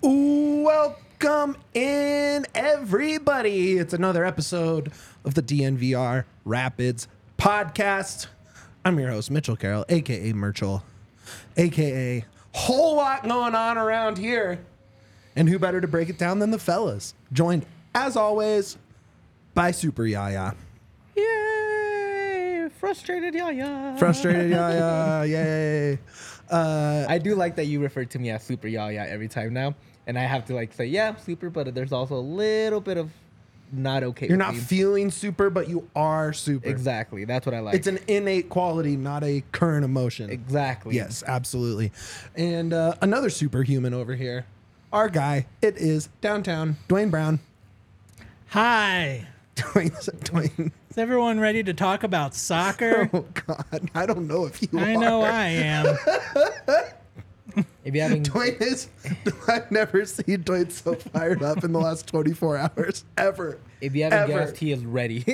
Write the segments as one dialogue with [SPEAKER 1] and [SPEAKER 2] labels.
[SPEAKER 1] Welcome in, everybody. It's another episode of the DNVR Rapids podcast. I'm your host, Mitchell Carroll, aka Merchel, aka whole lot going on around here. And who better to break it down than the fellas? Joined, as always, by Super Yaya.
[SPEAKER 2] Yay! Frustrated Yaya.
[SPEAKER 1] Frustrated Yaya, yay. Uh,
[SPEAKER 2] I do like that you refer to me as Super Yaya every time now, and I have to like say, yeah, I'm super, but there's also a little bit of not okay.
[SPEAKER 1] you're
[SPEAKER 2] with
[SPEAKER 1] not
[SPEAKER 2] me.
[SPEAKER 1] feeling super, but you are super.
[SPEAKER 2] exactly. That's what I like.
[SPEAKER 1] It's an innate quality, not a current emotion.
[SPEAKER 2] exactly.
[SPEAKER 1] Yes, absolutely. And uh, another superhuman over here, our guy. It is downtown Duane Brown.
[SPEAKER 3] Hi.
[SPEAKER 1] Duane, Duane.
[SPEAKER 3] Is everyone ready to talk about soccer?
[SPEAKER 1] Oh God, I don't know if you.
[SPEAKER 3] I
[SPEAKER 1] are.
[SPEAKER 3] know I am.
[SPEAKER 2] If you haven't,
[SPEAKER 1] Duane is. I've never seen Duane so fired up in the last 24 hours ever.
[SPEAKER 2] if you haven't
[SPEAKER 1] ever.
[SPEAKER 2] guessed, he is ready.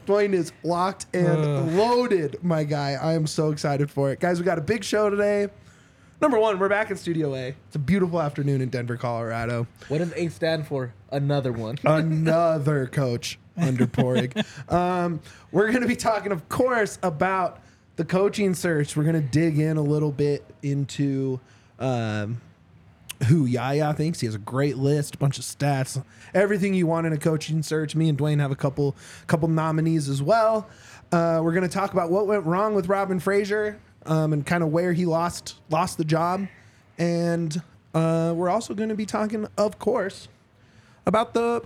[SPEAKER 1] Duane is locked and loaded, my guy. I am so excited for it. Guys, we got a big show today. Number one, we're back in Studio A. It's a beautiful afternoon in Denver, Colorado.
[SPEAKER 2] what does A stand for? Another one.
[SPEAKER 1] Another coach under Padraig. um, we're going to be talking, of course, about the coaching search. We're going to dig in a little bit into um, who Yaya thinks. He has a great list, a bunch of stats, everything you want in a coaching search. Me and Duane have a couple couple nominees as well. Uh, we're going to talk about what went wrong with Robin Fraser um, and kind of where he lost lost the job, and uh, we're also going to be talking, of course, about the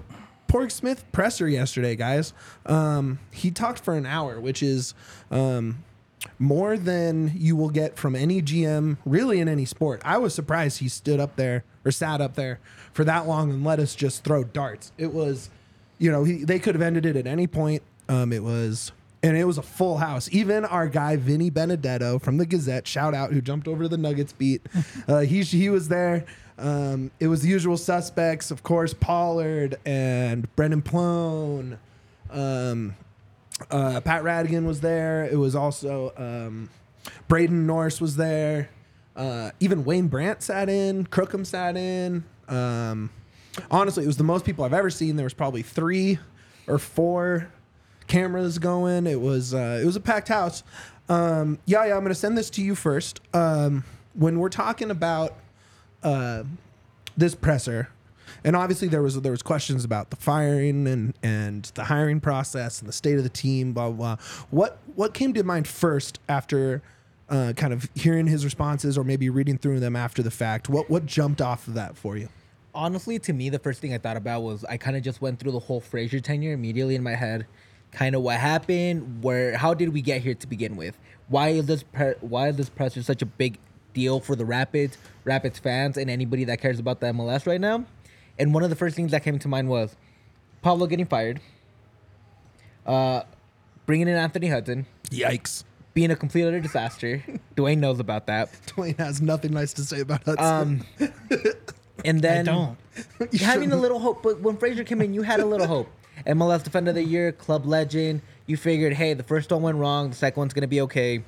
[SPEAKER 1] Porg Smith presser yesterday, guys. Um, he talked for an hour, which is um, more than you will get from any GM really in any sport. I was surprised he stood up there or sat up there for that long and let us just throw darts. It was, you know, he, they could have ended it at any point. Um, it was. And it was a full house. Even our guy Vinny Benedetto from the Gazette, shout out, who jumped over to the Nuggets beat. Uh, he he was there. Um, it was the usual suspects, of course, Pollard and Brendan Plone. Um, uh, Pat Radigan was there. It was also um, Braden Norris was there. Uh, even Wayne Brandt sat in. Crookham sat in. Um, honestly, it was the most people I've ever seen. There was probably three or four cameras going. It was uh, it was a packed house. Um, yeah, yeah. I'm to send this to you first. Um, when we're talking about uh, this presser, and obviously there was there was questions about the firing and and the hiring process and the state of the team. Blah blah. blah. What what came to mind first after uh, kind of hearing his responses or maybe reading through them after the fact? What what jumped off of that for you?
[SPEAKER 2] Honestly, to me, the first thing I thought about was I kind of just went through the whole Fraser tenure immediately in my head. Kind of what happened, where, how did we get here to begin with? Why is this, pre- why is this presser such a big deal for the Rapids, Rapids fans, and anybody that cares about the MLS right now? And one of the first things that came to mind was Pablo getting fired, uh, bringing in Anthony Hudson,
[SPEAKER 1] Yikes!
[SPEAKER 2] being a complete utter disaster. Duane knows about that.
[SPEAKER 1] Duane has nothing nice to say about Hudson.
[SPEAKER 2] Um, and
[SPEAKER 3] I
[SPEAKER 2] then
[SPEAKER 3] don't.
[SPEAKER 1] You
[SPEAKER 2] having a little hope. But when Fraser came in, you had a little hope. MLS Defender of the Year, Club Legend. You figured, hey, the first one went wrong. The second one's gonna be okay.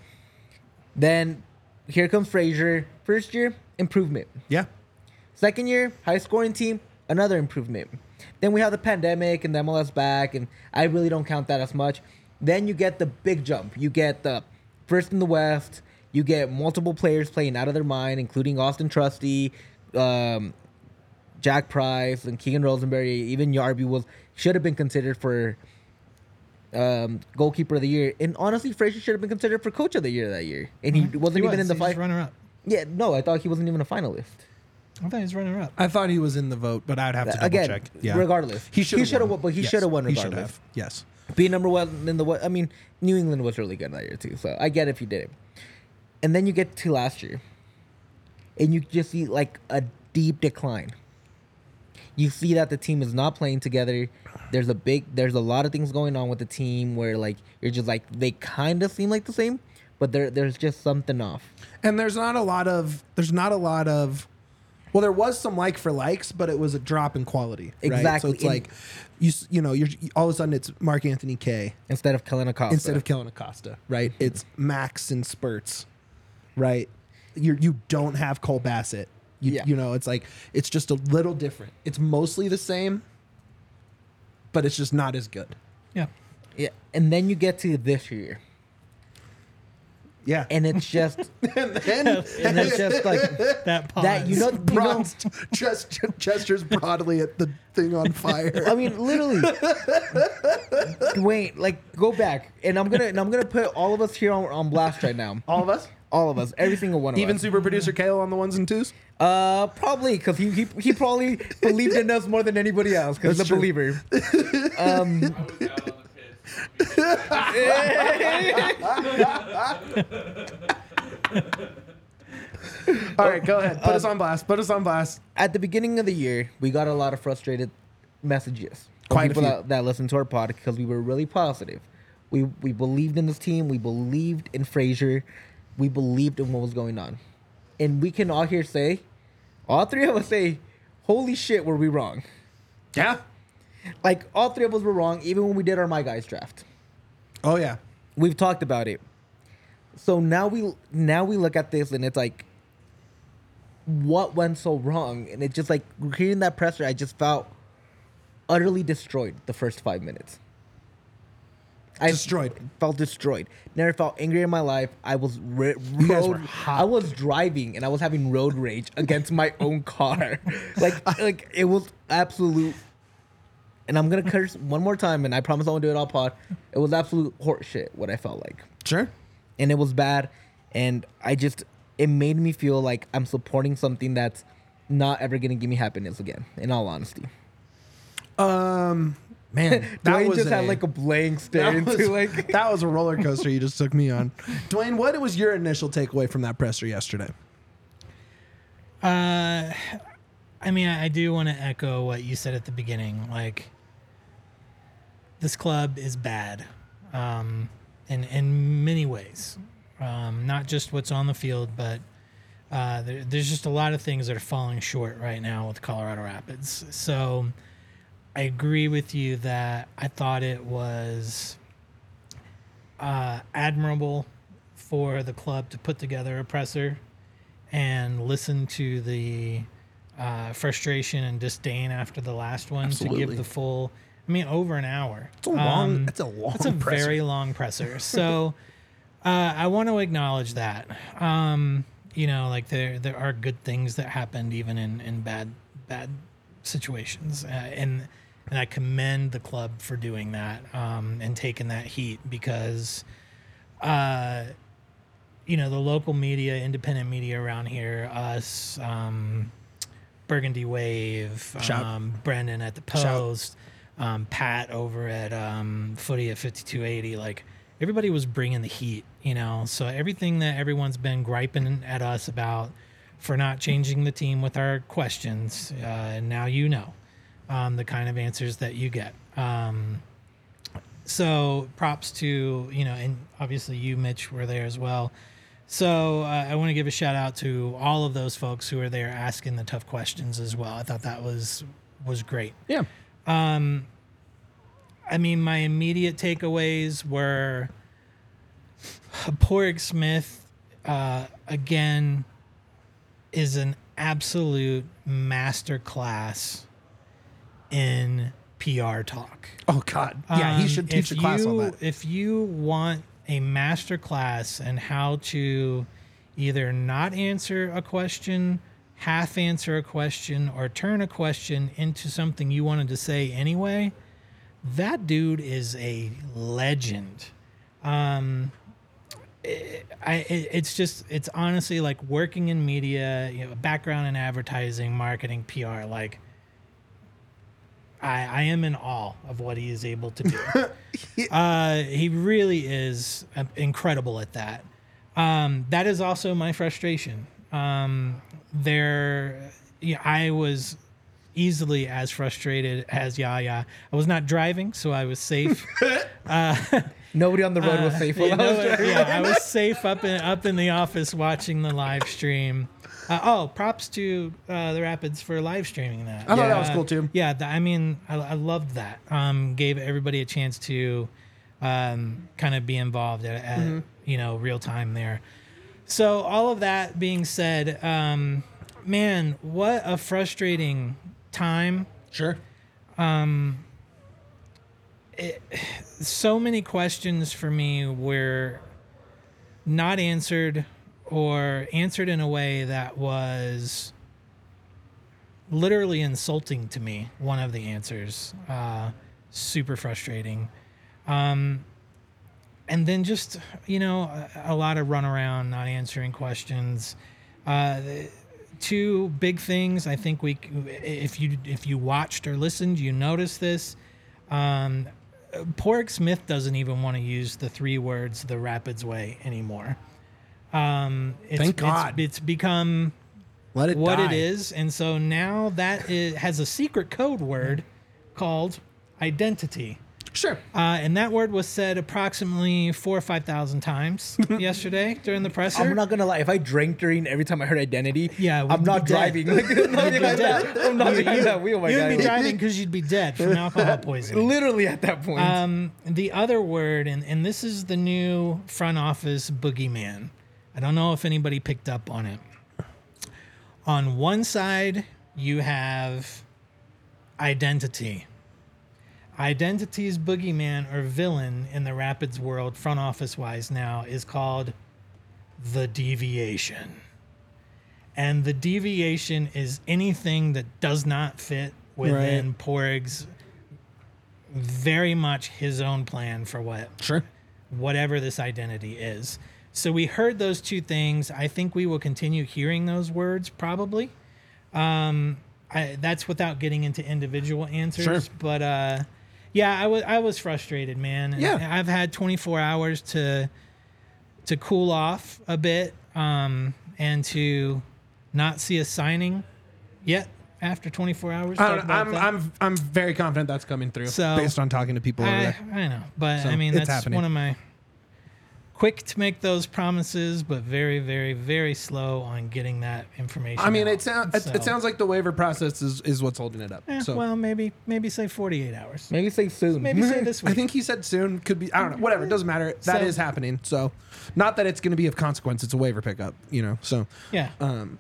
[SPEAKER 2] Then here comes Fraser. First year, improvement.
[SPEAKER 1] yeah,
[SPEAKER 2] Second year, high scoring team, another improvement. Then we have the pandemic and the MLS back, and I really don't count that as much. Then you get the big jump. You get the first in the West. You get multiple players playing out of their mind, including Austin Trusty, um, Jack Price, and Keegan Rosenberry. Even Yarby was should have been considered for um, goalkeeper of the year, and honestly, Fraser should have been considered for coach of the year that year, and he wasn't
[SPEAKER 3] He
[SPEAKER 2] even
[SPEAKER 3] was.
[SPEAKER 2] in the
[SPEAKER 3] He
[SPEAKER 2] fight.
[SPEAKER 3] runner up.
[SPEAKER 2] Yeah, no, I thought he wasn't even a finalist.
[SPEAKER 3] I thought he was runner up.
[SPEAKER 1] I thought he was in the vote, but I'd have to double
[SPEAKER 2] Again,
[SPEAKER 1] check. Yeah.
[SPEAKER 2] regardless.
[SPEAKER 1] he should
[SPEAKER 2] shoulda won, but he shoulda won
[SPEAKER 1] He should
[SPEAKER 2] regardless.
[SPEAKER 1] have. Yes.
[SPEAKER 2] Be number one in the what? I mean, New England was really good that year too, so I get if you did it. And then you get to last year, and you just see like a deep decline. You see that the team is not playing together. There's a big, there's a lot of things going on with the team where like you're just like they kind of seem like the same, but there there's just something off.
[SPEAKER 1] And there's not a lot of there's not a lot of well there was some like for likes but it was a drop in quality right?
[SPEAKER 2] Exactly.
[SPEAKER 1] so it's
[SPEAKER 2] In-
[SPEAKER 1] like you you know you're all of a sudden it's Mark-Anthony Kaye
[SPEAKER 2] Instead of Kellen Acosta.
[SPEAKER 1] instead of Kellen Acosta right mm-hmm. it's Max and spurts right you you don't have Cole Bassett you,
[SPEAKER 2] Yeah.
[SPEAKER 1] you know it's like it's just a little different it's mostly the same but it's just not as good
[SPEAKER 3] Yeah.
[SPEAKER 2] yeah, and then you get to this year,
[SPEAKER 1] yeah
[SPEAKER 2] and it's just
[SPEAKER 1] and then
[SPEAKER 2] and it's just like
[SPEAKER 3] That pause.
[SPEAKER 2] that. You know, you know.
[SPEAKER 1] Bronze just gestures broadly at the thing on fire
[SPEAKER 2] I mean, literally. Wait, like go back, and I'm gonna and I'm gonna put all of us here on, on blast right now.
[SPEAKER 1] all of us
[SPEAKER 2] All of us, every single one of
[SPEAKER 1] even
[SPEAKER 2] us.
[SPEAKER 1] Even super producer Kale on the ones and twos
[SPEAKER 2] Uh, probably because he, he he probably believed in us more than anybody else because the
[SPEAKER 1] That's true.
[SPEAKER 2] believer. Um,
[SPEAKER 1] All right, go ahead. Put us on blast. Put us on blast.
[SPEAKER 2] at the beginning of the year, we got a lot of frustrated messages from
[SPEAKER 1] Quite a
[SPEAKER 2] people
[SPEAKER 1] few.
[SPEAKER 2] that, that listened to our pod because we were really positive. We we believed in this team. We believed in Fraser. We believed in what was going on, and we can all here say, all three of us say, "Holy shit, were we wrong?"
[SPEAKER 1] Yeah.
[SPEAKER 2] Like all three of us were wrong, even when we did our my guys draft.
[SPEAKER 1] Oh yeah.
[SPEAKER 2] We've talked about it. So now we now we look at this and it's like what went so wrong? And it's just like hearing that pressure, I just felt utterly destroyed the first five minutes. I
[SPEAKER 1] Destroyed.
[SPEAKER 2] Felt destroyed. Never felt angry in my life. I was ri- road. I was driving and I was having road rage against my own car. like like it was absolute. And I'm gonna curse one more time, and I promise I won't do it all pod. It was absolute horseshit. What I felt like
[SPEAKER 1] Sure.
[SPEAKER 2] and it was bad and i just it made me feel like i'm supporting something that's not ever gonna give me happiness again in all honesty
[SPEAKER 1] Um, man, that
[SPEAKER 2] Duane
[SPEAKER 1] was
[SPEAKER 2] just
[SPEAKER 1] a,
[SPEAKER 2] had like a blank stare into
[SPEAKER 1] was,
[SPEAKER 2] like
[SPEAKER 1] that was a roller coaster you just took me on. Duane, what was your initial takeaway from that presser yesterday?
[SPEAKER 3] Uh, I mean, I I do want to echo what you said at the beginning. Like, this club is bad, um, in in many ways. Um, not just what's on the field, but uh, there, there's just a lot of things that are falling short right now with Colorado Rapids. So, I agree with you that I thought it was uh, admirable for the club to put together a presser and listen to the uh, frustration and disdain after the last one to give the full. I mean, over an hour.
[SPEAKER 1] It's a long- it's a long
[SPEAKER 3] It's a
[SPEAKER 1] presser.
[SPEAKER 3] very long presser. So, uh, I want to acknowledge that. Um, you know, like there there are good things that happened even in in bad bad situations, uh, and and I commend the club for doing that um, and taking that heat because. Uh, you know the local media, independent media around here, us, um, Burgundy Wave, um, Brendan at the
[SPEAKER 1] Shout.
[SPEAKER 3] Um, Pat over at um, Footy at fifty two eighty. Like everybody was bringing the heat, you know. So everything that everyone's been griping at us about for not changing the team with our questions, uh, and now you know um, the kind of answers that you get. Um, so props to you know and obviously you mitch were there as well so uh, i want to give a shout out to all of those folks who are there asking the tough questions as well i thought that was was great
[SPEAKER 1] Yeah.
[SPEAKER 3] I mean my immediate takeaways were Padraig Smith uh, again is an absolute master class in PR talk.
[SPEAKER 1] Oh God. Yeah, he
[SPEAKER 3] Um,
[SPEAKER 1] should teach a class
[SPEAKER 3] you,
[SPEAKER 1] on that.
[SPEAKER 3] If you want a master class and how to either not answer a question, half answer a question, or turn a question into something you wanted to say anyway, that dude is a legend. Um, it, I, it, it's just, it's honestly like working in media, you know, background in advertising, marketing, PR, like, I, I am in awe of what he is able to do. uh, he really is uh, incredible at that. Um, that is also my frustration. Um, there, yeah, I was easily as frustrated as Yaya. I was not driving, so I was safe.
[SPEAKER 2] Nobody on the road was safe. while
[SPEAKER 3] You
[SPEAKER 2] I was
[SPEAKER 3] yeah, I was safe up in up in the office watching the live stream. Uh, oh, props to uh, the Rapids for live streaming that.
[SPEAKER 1] I thought that was
[SPEAKER 3] Uh,
[SPEAKER 1] cool, too.
[SPEAKER 3] Yeah, th- I mean, I, I loved that. Um, gave everybody a chance to um, kind of be involved at, at
[SPEAKER 1] Mm-hmm.
[SPEAKER 3] you know real time there. So all of that being said, um, man, what a frustrating time.
[SPEAKER 1] Sure.
[SPEAKER 3] so many questions for me were not answered or answered in a way that was literally insulting to me one of the answers. Uh, super frustrating. Um, and then just you know a, a lot of run around, not answering questions uh, two big things i think we if you if you watched or listened you noticed this um, Porg Smith doesn't even want to use the three words "the Rapids way" anymore. Um, it's,
[SPEAKER 1] Thank
[SPEAKER 3] it's-
[SPEAKER 1] God.
[SPEAKER 3] It's, become
[SPEAKER 1] Let it
[SPEAKER 3] what
[SPEAKER 1] die.
[SPEAKER 3] it is, and so now that it has a secret code word called identity.
[SPEAKER 1] Sure.
[SPEAKER 3] Uh, and that word was said approximately four or five thousand times yesterday during the presser.
[SPEAKER 2] I'm not gonna lie. If I drank during every time I heard identity,
[SPEAKER 3] Yeah,
[SPEAKER 2] I'm not driving. Like, nothing like that. I'm not behind that wheel, my
[SPEAKER 3] You'd
[SPEAKER 2] guy.
[SPEAKER 3] be driving because you'd be dead from alcohol poisoning.
[SPEAKER 2] Literally at that point.
[SPEAKER 3] Um, the other word, and, and this is the new front office boogeyman. I don't know if anybody picked up on it. On one side, you have identity. Identity's boogeyman or villain in the Rapids world, front office wise now, is called the deviation. And the deviation is anything that does not fit within
[SPEAKER 1] Right.
[SPEAKER 3] Porg's very much his own plan for what
[SPEAKER 1] Sure.
[SPEAKER 3] whatever this identity is. So we heard those two things. I think we will continue hearing those words probably. Um, I, that's without getting into individual answers.
[SPEAKER 1] Sure.
[SPEAKER 3] But uh, yeah, I was I was frustrated, man. And
[SPEAKER 1] Yeah.
[SPEAKER 3] I've had 24 hours to to cool off a bit um, and to not see a signing yet after 24 hours.
[SPEAKER 1] I
[SPEAKER 3] Talk
[SPEAKER 1] don't know.
[SPEAKER 3] about
[SPEAKER 1] I'm. I'm, I'm very confident that's coming through
[SPEAKER 3] So-
[SPEAKER 1] based on talking to people over
[SPEAKER 3] I,
[SPEAKER 1] there.
[SPEAKER 3] I know, but
[SPEAKER 1] So,
[SPEAKER 3] I mean that's
[SPEAKER 1] happening.
[SPEAKER 3] one of my quick to make those promises, but very, very, very slow on getting that information.
[SPEAKER 1] I mean,
[SPEAKER 3] out.
[SPEAKER 1] it, sound, it,
[SPEAKER 3] So,
[SPEAKER 1] it sounds like the waiver process is, is what's holding it up.
[SPEAKER 3] eh,
[SPEAKER 1] so
[SPEAKER 3] well, maybe maybe say 48 hours.
[SPEAKER 2] Maybe say soon.
[SPEAKER 3] Maybe say this week.
[SPEAKER 1] I think he said soon. Could be. I don't know. Whatever. It doesn't matter. That is
[SPEAKER 3] So-
[SPEAKER 1] happening. So, not that it's going to be of consequence. It's a waiver pickup. You know. So,
[SPEAKER 3] yeah.
[SPEAKER 1] um,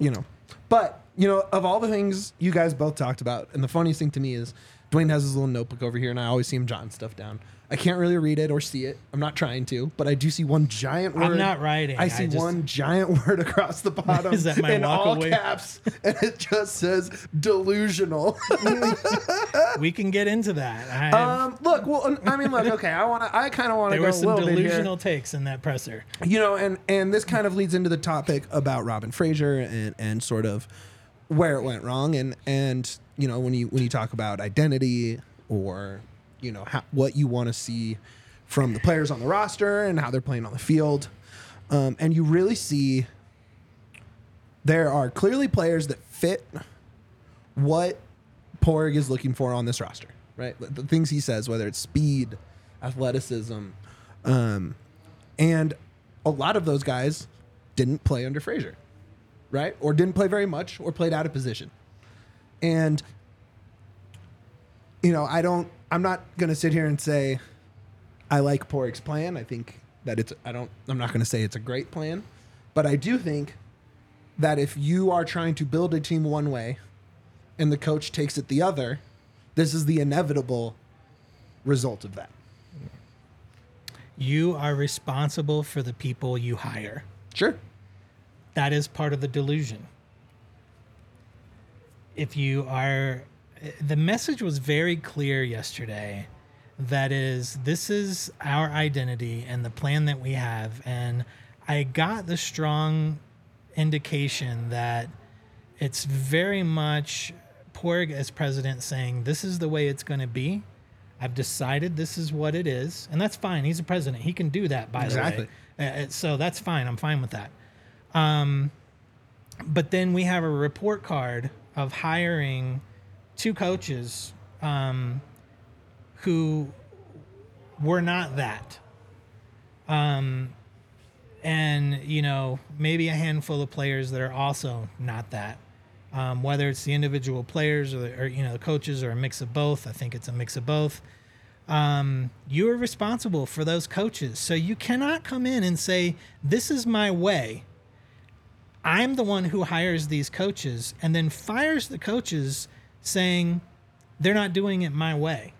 [SPEAKER 1] you know, but you know, of all the things you guys both talked about, and the funniest thing to me is Duane has his little notebook over here, and I always see him jotting stuff down. I can't really read it or see it. I'm not trying to, but I do see one giant word.
[SPEAKER 3] I'm not writing.
[SPEAKER 1] I
[SPEAKER 3] I
[SPEAKER 1] see
[SPEAKER 3] just-
[SPEAKER 1] one giant word across the bottom
[SPEAKER 3] Is that my
[SPEAKER 1] in all
[SPEAKER 3] away?
[SPEAKER 1] caps, and it just says delusional.
[SPEAKER 3] we can get into that. I,
[SPEAKER 1] um, look, well, I mean, look, okay, I want to, I kind of want to
[SPEAKER 3] there
[SPEAKER 1] go
[SPEAKER 3] were
[SPEAKER 1] a
[SPEAKER 3] some
[SPEAKER 1] little bit here.
[SPEAKER 3] delusional takes in that presser.
[SPEAKER 1] you know and and this kind of leads into the topic about robin fraser and and sort of where it went wrong and and you know when you when you talk about identity or you know how, what you want to see from the players on the roster and how they're playing on the field um, and you really see there are clearly players that fit what Porg is looking for on this roster, right? The, things he says, whether it's speed, athleticism, um, and a lot of those guys didn't play under Fraser, right? Or didn't play very much, or played out of position. And you know, I don't. I'm not going to sit here and say I like Padraig's plan. I think that it's. I don't. I'm not going to say it's a great plan, but I do think that if you are trying to build a team one way and the coach takes it the other, this is the inevitable result of that.
[SPEAKER 3] You are responsible for the people you hire.
[SPEAKER 1] Sure.
[SPEAKER 3] that is part of the delusion. If you are, the message was very clear yesterday. That is, this is our identity and the plan that we have. And I got the strong indication that it's very much Porg as president saying, this is the way it's going to be. I've decided this is what it is. And that's fine. He's a president. He can do that, by
[SPEAKER 1] Exactly.
[SPEAKER 3] the way. Uh, uh, so that's fine. I'm fine with that. Um, but then we have a report card of hiring two coaches um, who were not that. Um, and you know maybe a handful of players that are also not that. Um, whether it's the individual players or, or you know the coaches or a mix of both, I think it's a mix of both. Um, you are responsible for those coaches, so you cannot come in and say this is my way. I'm the one who hires these coaches and then fires the coaches saying they're not doing it my way.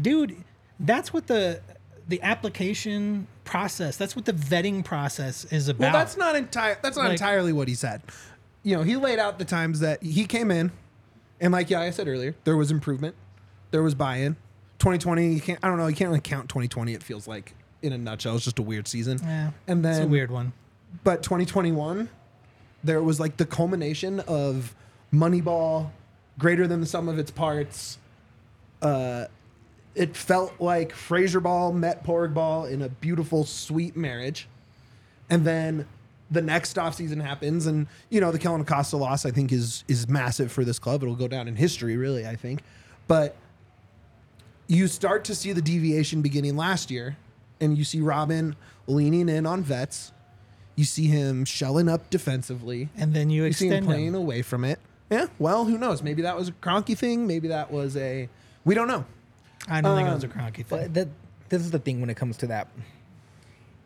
[SPEAKER 3] Dude, that's what the the application process, that's what the vetting process is about.
[SPEAKER 1] Well, that's not entire. That's not
[SPEAKER 3] Like-
[SPEAKER 1] entirely what he said. You know, he laid out the times that he came in, and like yeah, I said earlier, there was improvement, there was buy-in. 2020, you can't. I don't know. You can't really count 2020. It feels like in a nutshell, it's just a weird season.
[SPEAKER 3] yeah,
[SPEAKER 1] and
[SPEAKER 3] it's
[SPEAKER 1] then
[SPEAKER 3] a weird one.
[SPEAKER 1] but 2021 there was like the culmination of moneyball greater than the sum of its parts uh it felt like Fraser Ball met Porg Ball in a beautiful, sweet marriage. And then the next offseason happens, and you know, the Kellen Acosta loss I think is is massive for this club. It'll go down in history, really, I think. But you start to see the deviation beginning last year, and you see Robin leaning in on vets. You see him shelling up defensively.
[SPEAKER 3] And then you
[SPEAKER 1] You see him playing
[SPEAKER 3] them.
[SPEAKER 1] away from it. Yeah, well, who knows? Maybe that was a Cronky thing. Maybe that was a. We don't know.
[SPEAKER 3] I don't think it was a
[SPEAKER 1] Um,
[SPEAKER 3] Cronky thing.
[SPEAKER 2] But that this is the thing when it comes to that.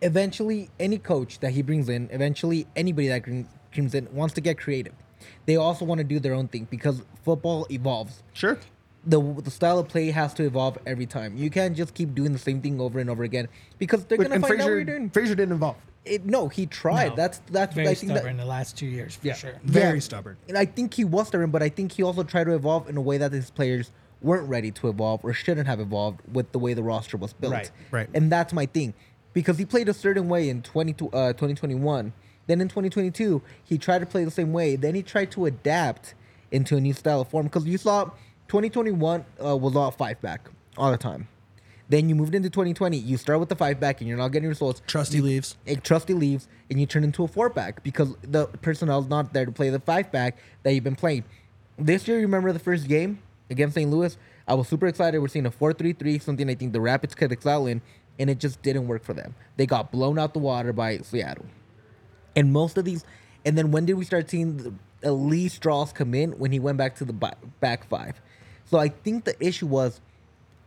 [SPEAKER 2] Eventually, any coach that he brings in, eventually anybody that comes in wants to get creative. They also want to do their own thing because football evolves.
[SPEAKER 1] Sure.
[SPEAKER 2] The, the style of play has to evolve every time. You can't just keep doing the same thing over and over again because they're gonna
[SPEAKER 1] and
[SPEAKER 2] find out what you're doing.
[SPEAKER 1] Fraser didn't involve.
[SPEAKER 2] It, no, he tried.
[SPEAKER 3] No.
[SPEAKER 2] That's that's
[SPEAKER 3] very
[SPEAKER 2] I think that-
[SPEAKER 3] stubborn the last two years for sure.
[SPEAKER 1] Very
[SPEAKER 2] Yeah.
[SPEAKER 1] stubborn.
[SPEAKER 2] And I think he was stubborn, but I think he also tried to evolve in a way that his players weren't ready to evolve or shouldn't have evolved with the way the roster was built.
[SPEAKER 1] Right, right.
[SPEAKER 2] And that's my thing. Because he played a certain way in 20, uh, 2021. Then in 2022, he tried to play the same way. Then he tried to adapt into a new style of form. Because you saw 2021 uh, was all five back all the time. Then you moved into 2020. You start with the five back and you're not getting results.
[SPEAKER 1] Trusty leaves.
[SPEAKER 2] It Trusty leaves and you turn into a four back because the personnel's not there to play the five back that you've been playing. This year, you remember the first game against St. Louis? I was super excited. We're seeing a 4 3 3, something I think the Rapids could excel in, and it just didn't work for them. They got blown out the water by Seattle. And most of these, and then when did we start seeing the, uh, Lee Strauss come in when he went back to the back five? So I think the issue was,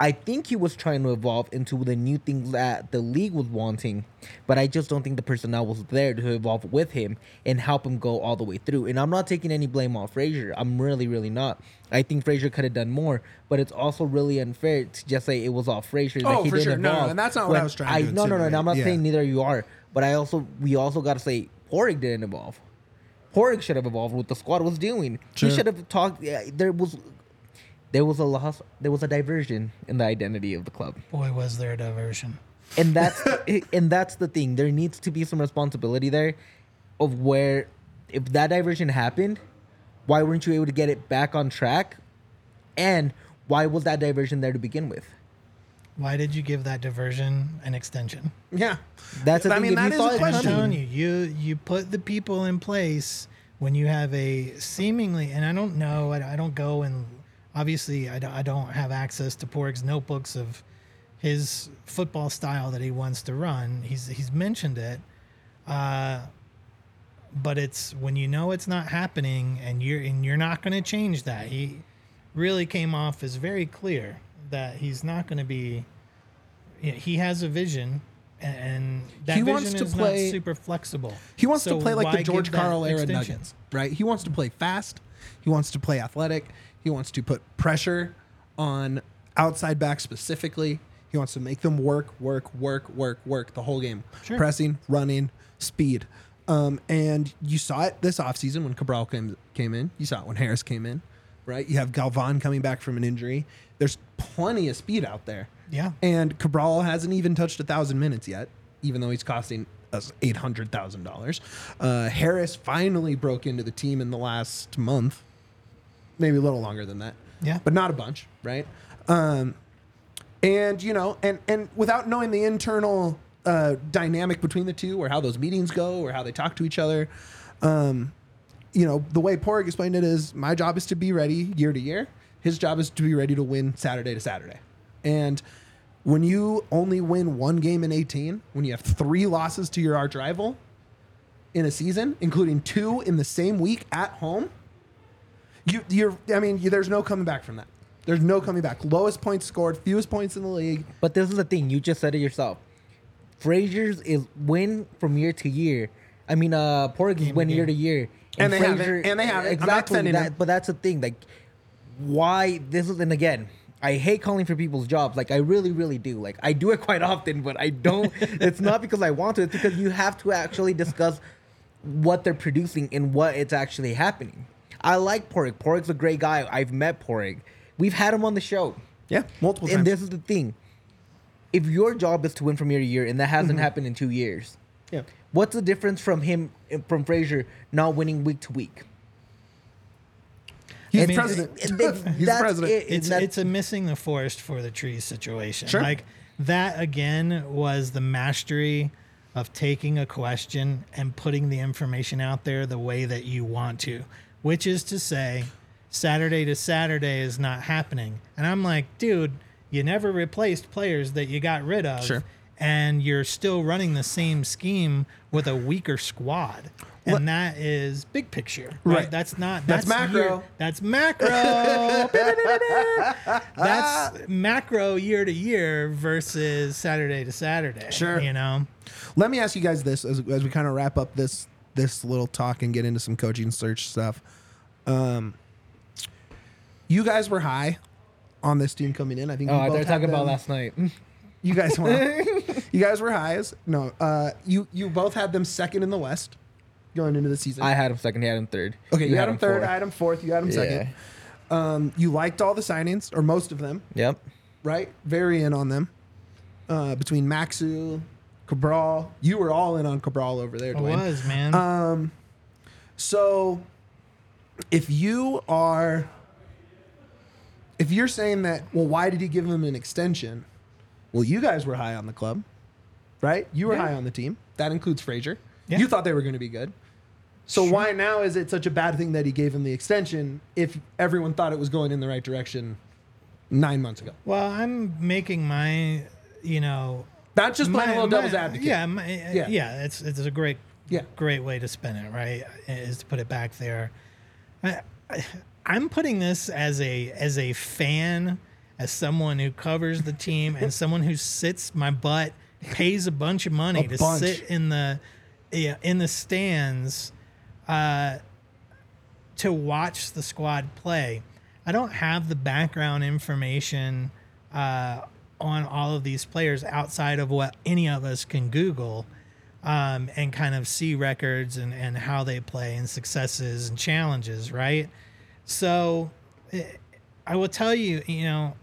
[SPEAKER 2] I think he was trying to evolve into the new things that the league was wanting, but I just don't think the personnel was there to evolve with him and help him go all the way through. And I'm not taking any blame on Fraser. I'm really, really not. I think Fraser could have done more, but it's also really unfair to just say it was all Fraser.
[SPEAKER 1] Oh,
[SPEAKER 2] he
[SPEAKER 1] for sure. No, no, and that's not what I was trying to
[SPEAKER 2] No, no, no. I'm not
[SPEAKER 1] Yeah.
[SPEAKER 2] saying neither you are, but I also we also got to say Padraig didn't evolve. Padraig should have evolved what the squad was doing.
[SPEAKER 1] Sure.
[SPEAKER 2] He should have talked. Yeah, there was there was a loss. There was a diversion in the identity of the club,
[SPEAKER 3] Boy, was there a diversion.
[SPEAKER 2] and that's and that's the thing. There needs to be some responsibility there, of where if that diversion happened, why weren't you able to get it back on track, and why was that diversion there to begin with?
[SPEAKER 3] Why did you give that diversion an extension?
[SPEAKER 1] Yeah.
[SPEAKER 2] That's the
[SPEAKER 1] I mean,
[SPEAKER 2] if
[SPEAKER 1] that
[SPEAKER 2] you
[SPEAKER 1] is
[SPEAKER 2] saw
[SPEAKER 1] a question.
[SPEAKER 3] I'm
[SPEAKER 2] coming-
[SPEAKER 3] telling you, you you put the people in place when you have a seemingly, and I don't know, I, I don't go and obviously I don't, I don't have access to Porg's notebooks of his football style that he wants to run. He's he's mentioned it, uh, but it's when you know it's not happening and you're and you're not going to change that. He really came off as very clear that he's not going to be. He has a vision, and, that
[SPEAKER 1] He wants to
[SPEAKER 3] is
[SPEAKER 1] play-
[SPEAKER 3] not super flexible.
[SPEAKER 1] He wants
[SPEAKER 3] So
[SPEAKER 1] to play like the George Karl era? Nuggets, right? He wants to play fast. He wants to play athletic. He wants to put pressure on outside backs specifically. He wants to make them work, work, work, work, work the whole game.
[SPEAKER 3] Sure.
[SPEAKER 1] Pressing, running, speed. Um, and you saw it this offseason when Cabral came, came in. You saw it when Harris came in, right? You have Galvan coming back from an injury. There's plenty of speed out there.
[SPEAKER 3] Yeah.
[SPEAKER 1] And Cabral hasn't even touched a thousand minutes yet, even though he's costing us eight hundred thousand dollars. Uh, Harris finally broke into the team in the last month, maybe a little longer than that.
[SPEAKER 3] Yeah.
[SPEAKER 1] but not a bunch, right? Um, and you know, and and without knowing the internal uh, dynamic between the two, or how those meetings go, or how they talk to each other, um, you know, the way Padraig explained it is my job is to be ready year to year. His job is to be ready to win Saturday to Saturday. And when you only win one game in 18, when you have three losses to your arch rival in a season, including two in the same week at home, you, you're, I mean, you, there's no coming back from that. There's no coming back. Lowest points scored, fewest points in the league.
[SPEAKER 2] But this is the thing. You just said it yourself. Fraser's is win from year to year. I mean, uh, Porg is
[SPEAKER 3] Game
[SPEAKER 2] win year to year.
[SPEAKER 1] And they haven't- and they haven't.
[SPEAKER 2] Exactly. that, but that's the thing. Like, why this is and again. I hate calling for people's jobs. Like I really, really do. Like I do it quite often, but I don't. it's not because I want to. It's because you have to actually discuss what they're producing and what it's actually happening. I like Padraig. Padraig's a great guy. I've met Padraig. We've had him on the show.
[SPEAKER 1] Yeah, multiple times.
[SPEAKER 2] And this is the thing. If your job is to win from year to year, and that hasn't
[SPEAKER 1] Mm-hmm.
[SPEAKER 2] happened in two years,
[SPEAKER 1] yeah.
[SPEAKER 2] what's the difference from him from Fraser not winning week to week?
[SPEAKER 1] He's
[SPEAKER 2] And-
[SPEAKER 1] the president.
[SPEAKER 2] and they-
[SPEAKER 1] He's
[SPEAKER 2] that's
[SPEAKER 1] president.
[SPEAKER 2] it.
[SPEAKER 3] it's
[SPEAKER 2] That-
[SPEAKER 3] it's a missing the forest for the trees situation.
[SPEAKER 1] Sure.
[SPEAKER 3] Like that again was the mastery of taking a question and putting the information out there the way that you want to, which is to say, Saturday to Saturday is not happening. And I'm like, dude, you never replaced players that you got rid of.
[SPEAKER 1] Sure.
[SPEAKER 3] And you're still running the same scheme with a weaker squad. And that is big picture. Right.
[SPEAKER 1] Right.
[SPEAKER 3] That's not
[SPEAKER 1] That's
[SPEAKER 3] that's,
[SPEAKER 1] macro.
[SPEAKER 3] year- that's macro. That's ah. macro year to year versus Saturday to Saturday.
[SPEAKER 1] Sure.
[SPEAKER 3] You know?
[SPEAKER 1] Let me ask you guys this as, as we kind of wrap up this this little talk and get into some coaching search stuff. Um, you guys were high on this team coming in. I think.
[SPEAKER 2] Oh,
[SPEAKER 1] you
[SPEAKER 2] thought
[SPEAKER 1] had
[SPEAKER 2] talking about last night.
[SPEAKER 1] You guys were. you guys were highs. No, uh, you you both had them second in the West going into the season.
[SPEAKER 2] I had him second. He had him third.
[SPEAKER 1] okay, you, had, them third.
[SPEAKER 2] fourth.
[SPEAKER 1] I had them fourth. You had them second. Um, you liked all the signings or most of them,
[SPEAKER 2] Yep.
[SPEAKER 1] right? Very in on them. Uh, between Maxu, Cabral, you were all in on Cabral over there. Duane.
[SPEAKER 3] was, man.
[SPEAKER 1] Um, so if you are, if you're saying that, well, why did he give him an extension? Well, you guys were high on the club, right? You were
[SPEAKER 3] Yeah.
[SPEAKER 1] high on the team. That includes Fraser.
[SPEAKER 3] Yeah.
[SPEAKER 1] You thought they were going to be good. So why now is it such a bad thing that he gave him the extension if everyone thought it was going in the right direction nine months ago?
[SPEAKER 3] well, I'm making my, you know,
[SPEAKER 1] Not just playing
[SPEAKER 3] my-
[SPEAKER 1] a little devil's advocate.
[SPEAKER 3] Yeah, my,
[SPEAKER 1] Yeah.
[SPEAKER 3] yeah, yeah. It's it's a great,
[SPEAKER 1] Yeah.
[SPEAKER 3] great way to spin it. Right, is to put it back there. I, I, I'm putting this as a as a fan, as someone who covers the team, and someone who sits my butt, pays a bunch of money
[SPEAKER 1] A
[SPEAKER 3] to
[SPEAKER 1] bunch.
[SPEAKER 3] sit in the, yeah, in the stands, uh, to watch the squad play. I don't have the background information uh, on all of these players outside of what any of us can Google um, and kind of see records and, and how they play and successes and challenges, right? So eh, I will tell you, you know,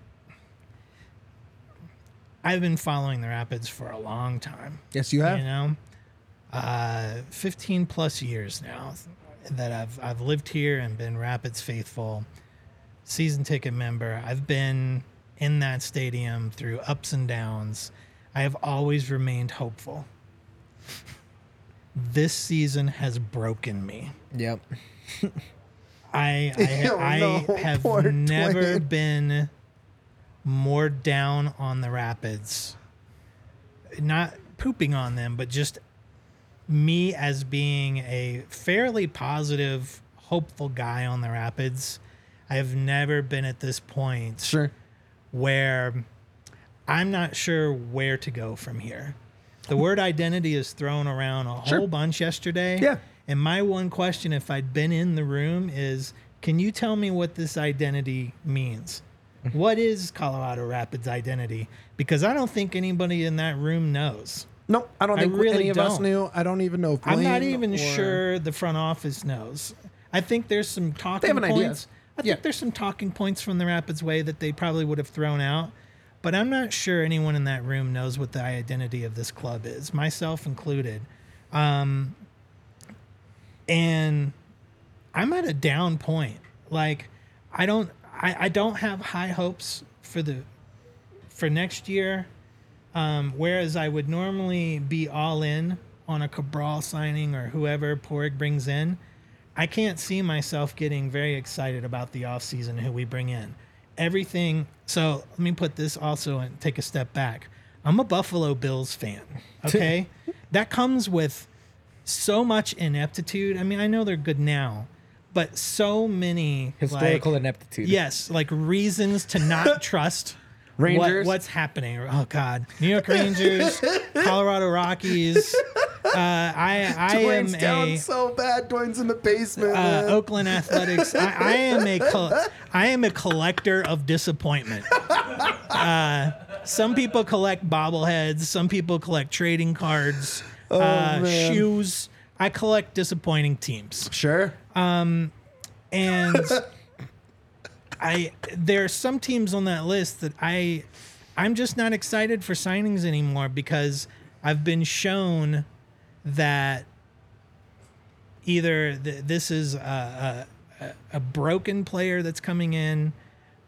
[SPEAKER 3] I've been following the Rapids for a long time
[SPEAKER 1] Yes, you have.
[SPEAKER 3] you know uh 15 plus years now that I've I've lived here and been Rapids faithful season ticket member I've been in that stadium through ups and downs I have always remained hopeful this season has broken me
[SPEAKER 2] Yep.
[SPEAKER 3] I I,
[SPEAKER 1] Oh,
[SPEAKER 3] I
[SPEAKER 1] no,
[SPEAKER 3] have never
[SPEAKER 1] Duane.
[SPEAKER 3] been more down on the Rapids. Not pooping on them, but just me as being a fairly positive, hopeful guy on the Rapids. I have never been at this point
[SPEAKER 1] Sure.
[SPEAKER 3] Where I'm not sure where to go from here. The word identity is thrown around a
[SPEAKER 1] Sure.
[SPEAKER 3] whole bunch yesterday.
[SPEAKER 1] Yeah.
[SPEAKER 3] And my one question, if I'd been in the room, is can you tell me what this identity means? Mm-hmm. What is Colorado Rapids identity? Because I don't think anybody in that room knows.
[SPEAKER 1] No, I don't
[SPEAKER 3] I
[SPEAKER 1] think
[SPEAKER 3] really
[SPEAKER 1] any of us
[SPEAKER 3] don't.
[SPEAKER 1] knew. I don't even know if
[SPEAKER 3] I'm not even
[SPEAKER 1] or-
[SPEAKER 3] sure the front office knows. I think there's some talking
[SPEAKER 1] have an idea.
[SPEAKER 3] I
[SPEAKER 1] Yeah.
[SPEAKER 3] think there's some talking points from the Rapids way that they probably would have thrown out. But I'm not sure anyone in that room knows what the identity of this club is, myself included. Um, and I'm at a down point. Like I don't I, I don't have high hopes for the for next year. Um, whereas I would normally be all in on a Cabral signing or whoever Padraig brings in. I can't see myself getting very excited about the offseason who we bring in. Everything. So let me put this also and take a step back. I'm a Buffalo Bills fan. Okay. that comes with so much ineptitude. I mean, I know they're good now, but so many
[SPEAKER 2] Historical
[SPEAKER 3] like,
[SPEAKER 2] ineptitude.
[SPEAKER 3] Yes, like reasons to not trust what,
[SPEAKER 1] Rangers.
[SPEAKER 3] what's happening. Oh God, New York Rangers, Colorado Rockies. Uh, I I am
[SPEAKER 1] down
[SPEAKER 3] a
[SPEAKER 1] so bad. Duane's in the basement.
[SPEAKER 3] uh. Oakland Athletics. I, I am a col- I am a collector of disappointment. Uh, some people collect bobbleheads. Some people collect trading cards, uh,
[SPEAKER 1] Oh,
[SPEAKER 3] shoes. I collect disappointing teams,
[SPEAKER 1] Sure.
[SPEAKER 3] and I there are some teams on that list that I I'm just not excited for signings anymore because I've been shown that either th- this is a, a, a- broken player that's coming in,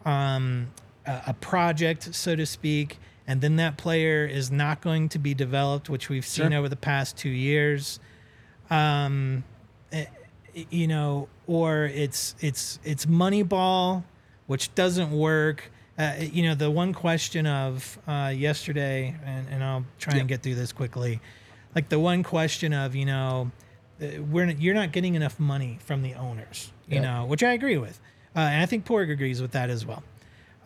[SPEAKER 3] um, a, a project, so to speak, and then that player is not going to be developed, which we've seen
[SPEAKER 1] Sure.
[SPEAKER 3] over the past two years. Um, eh, you know, or it's it's it's Moneyball, which doesn't work. Uh, you know, the one question of uh, yesterday, and, and I'll try and get through this quickly. Like the one question of, you know, uh, we're you're not getting enough money from the owners, you
[SPEAKER 2] Yep.
[SPEAKER 3] know, which I agree with, uh, and I think Porg agrees with that as well.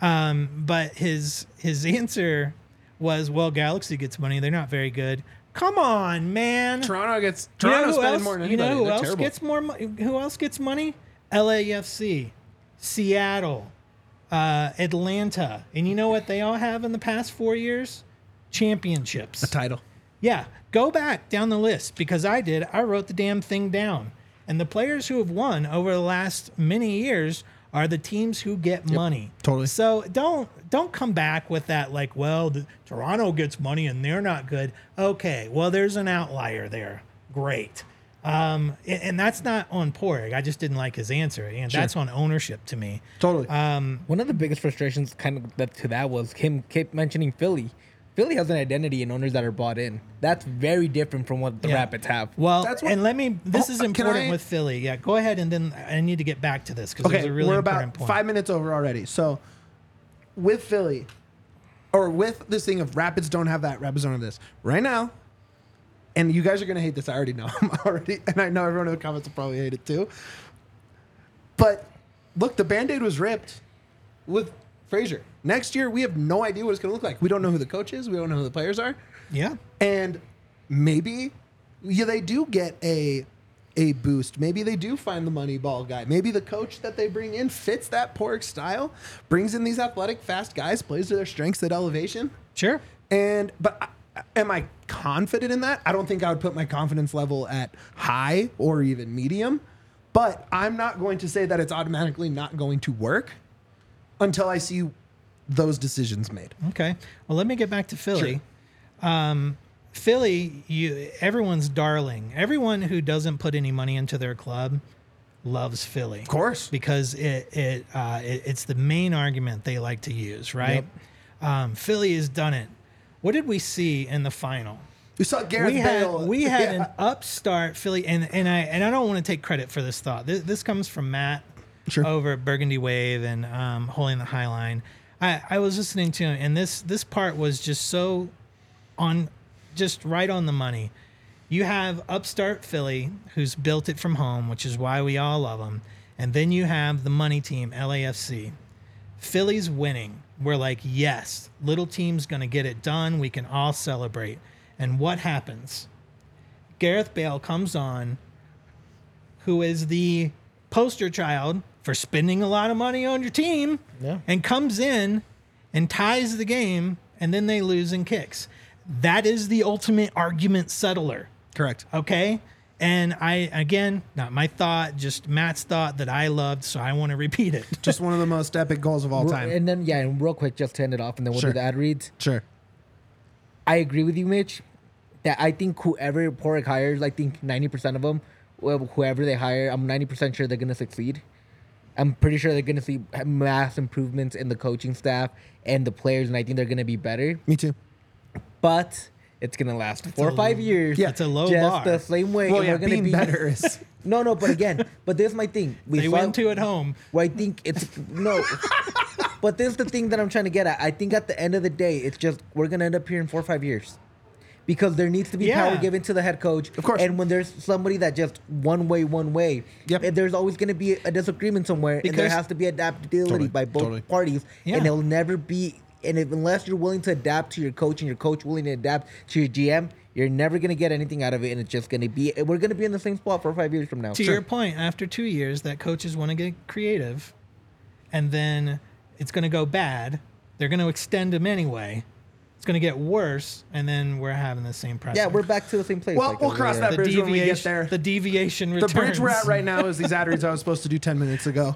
[SPEAKER 3] Um, but his his answer was, "Well, Galaxy gets money; they're not very good." Come on, man.
[SPEAKER 1] Toronto gets
[SPEAKER 3] You know
[SPEAKER 1] Toronto
[SPEAKER 3] who
[SPEAKER 1] spending
[SPEAKER 3] else?
[SPEAKER 1] more than
[SPEAKER 3] you know who
[SPEAKER 1] They're
[SPEAKER 3] else
[SPEAKER 1] terrible.
[SPEAKER 3] gets more? Mo- who else gets money? LAFC, Seattle, uh, Atlanta, and you know what they all have in the past four years? Championships.
[SPEAKER 1] a title.
[SPEAKER 3] Yeah, go back down the list because I did. I wrote the damn thing down. And the players who have won over the last many years are the teams who get money.
[SPEAKER 1] totally.
[SPEAKER 3] So don't don't come back with that like, well, the, Toronto gets money and they're not good. Okay, well, there's an outlier there. Great. Um, and, and that's not on Padraig. I just didn't like his answer, and that's on ownership to me.
[SPEAKER 1] Totally.
[SPEAKER 3] Um,
[SPEAKER 2] One of the biggest frustrations, kind of that to that, was him kept mentioning Philly. Philly has an identity and owners that are bought in. That's very different from what the
[SPEAKER 3] Yeah.
[SPEAKER 2] Rapids have.
[SPEAKER 3] Well,
[SPEAKER 1] That's what-
[SPEAKER 3] and let me. This
[SPEAKER 1] Oh,
[SPEAKER 3] is important
[SPEAKER 1] I-
[SPEAKER 3] with Philly. Yeah, go ahead, and then I need to get back to this because
[SPEAKER 1] okay,
[SPEAKER 3] there's a really
[SPEAKER 1] we're
[SPEAKER 3] important
[SPEAKER 1] about
[SPEAKER 3] point.
[SPEAKER 1] five minutes over already. So, with Philly, or with this thing of Rapids don't have that, Rapids don't have this. Right now, and you guys are gonna hate this. I already know. I'm already, and I know everyone in the comments will probably hate it too. But look, the band-aid was ripped with Fraser. Next year, we have no idea what it's gonna look like. We don't know who the coach is. We don't know who the players are.
[SPEAKER 3] Yeah,
[SPEAKER 1] and maybe yeah, they do get a a boost. Maybe they do find the money ball guy. Maybe the coach that they bring in fits that Pork style, brings in these athletic, fast guys, plays to their strengths at elevation.
[SPEAKER 3] sure.
[SPEAKER 1] And but I, am I confident in that? I don't think I would put my confidence level at high or even medium. But I'm not going to say that it's automatically not going to work until I see those decisions made.
[SPEAKER 3] Okay. Well, let me get back to Philly. Um, Philly, you everyone's darling. Everyone who doesn't put any money into their club loves Philly. Of
[SPEAKER 1] course.
[SPEAKER 3] because it it, uh, it it's the main argument they like to use, right? Um, Philly has done it. What did we see in the final?
[SPEAKER 1] We saw Gareth
[SPEAKER 3] we had
[SPEAKER 1] Bale.
[SPEAKER 3] we had
[SPEAKER 1] Yeah.
[SPEAKER 3] an upstart Philly, and and I and I don't want to take credit for this thought. This, this comes from Matt
[SPEAKER 1] Sure.
[SPEAKER 3] over at Burgundy Wave and um, Holding the High Line. I I was listening to him, and this this part was just so on, just right on the money. You have upstart Philly, who's built it from home, which is why we all love them, and then you have the money team, LAFC. Philly's winning. We're like, yes, little team's going to get it done. We can all celebrate. And what happens? Gareth Bale comes on, who is the poster child for spending a lot of money on your team,
[SPEAKER 2] Yeah.
[SPEAKER 3] and comes in and ties the game, and then they lose in kicks. That is the ultimate argument settler.
[SPEAKER 1] Correct.
[SPEAKER 3] Okay. And I, again, not my thought, just Matt's thought that I loved, so I want to repeat it.
[SPEAKER 1] Just one of the most epic goals of all time.
[SPEAKER 2] And then yeah, and real quick, just to end it off, and then we'll
[SPEAKER 1] Sure.
[SPEAKER 2] do the ad reads.
[SPEAKER 1] Sure.
[SPEAKER 2] I agree with you, Mitch. That I think whoever Padraig hires, I think ninety percent of them, whoever they hire, I'm ninety percent sure they're gonna succeed. I'm pretty sure they're gonna see mass improvements in the coaching staff and the players, and I think they're gonna be better.
[SPEAKER 1] Me too.
[SPEAKER 2] But it's gonna last four or
[SPEAKER 3] a-
[SPEAKER 2] five years.
[SPEAKER 1] Yeah,
[SPEAKER 3] it's a low
[SPEAKER 2] just
[SPEAKER 3] bar.
[SPEAKER 2] the same way.
[SPEAKER 1] Well, yeah,
[SPEAKER 2] we're gonna
[SPEAKER 1] being
[SPEAKER 2] be
[SPEAKER 1] better is
[SPEAKER 2] No, no, but again, but this is my thing. We
[SPEAKER 3] They
[SPEAKER 2] saw-
[SPEAKER 3] win two at home.
[SPEAKER 2] Well, I think it's no. but this is the thing that I'm trying to get at. I think at the end of the day, it's just we're gonna end up here in four or five years. Because there needs to be
[SPEAKER 3] Yeah.
[SPEAKER 2] power given to the head coach.
[SPEAKER 1] Of course.
[SPEAKER 2] And when there's somebody that just one way, one way,
[SPEAKER 1] Yep.
[SPEAKER 2] and there's always going to be a disagreement somewhere. and there has to be adaptability
[SPEAKER 1] Totally,
[SPEAKER 2] by both
[SPEAKER 1] totally.
[SPEAKER 2] parties.
[SPEAKER 3] Yeah.
[SPEAKER 2] And it'll never be, and if, unless you're willing to adapt to your coach and your coach willing to adapt to your GM, you're never going to get anything out of it. And it's just going to be, eh, we're going to be in the same spot for five years from now.
[SPEAKER 3] To your point, after two years, that coaches want to get creative, and then it's going to go bad. They're going to extend them anyway. It's going to get worse, and then we're having the same process.
[SPEAKER 2] Yeah, we're back to the same place.
[SPEAKER 1] Well,
[SPEAKER 2] like,
[SPEAKER 1] we'll cross
[SPEAKER 2] yeah.
[SPEAKER 1] that
[SPEAKER 3] the
[SPEAKER 1] bridge when we get there.
[SPEAKER 3] The deviation returns.
[SPEAKER 1] the
[SPEAKER 3] returns.
[SPEAKER 1] bridge we're at right now is these adderings I was supposed to do 10 minutes ago.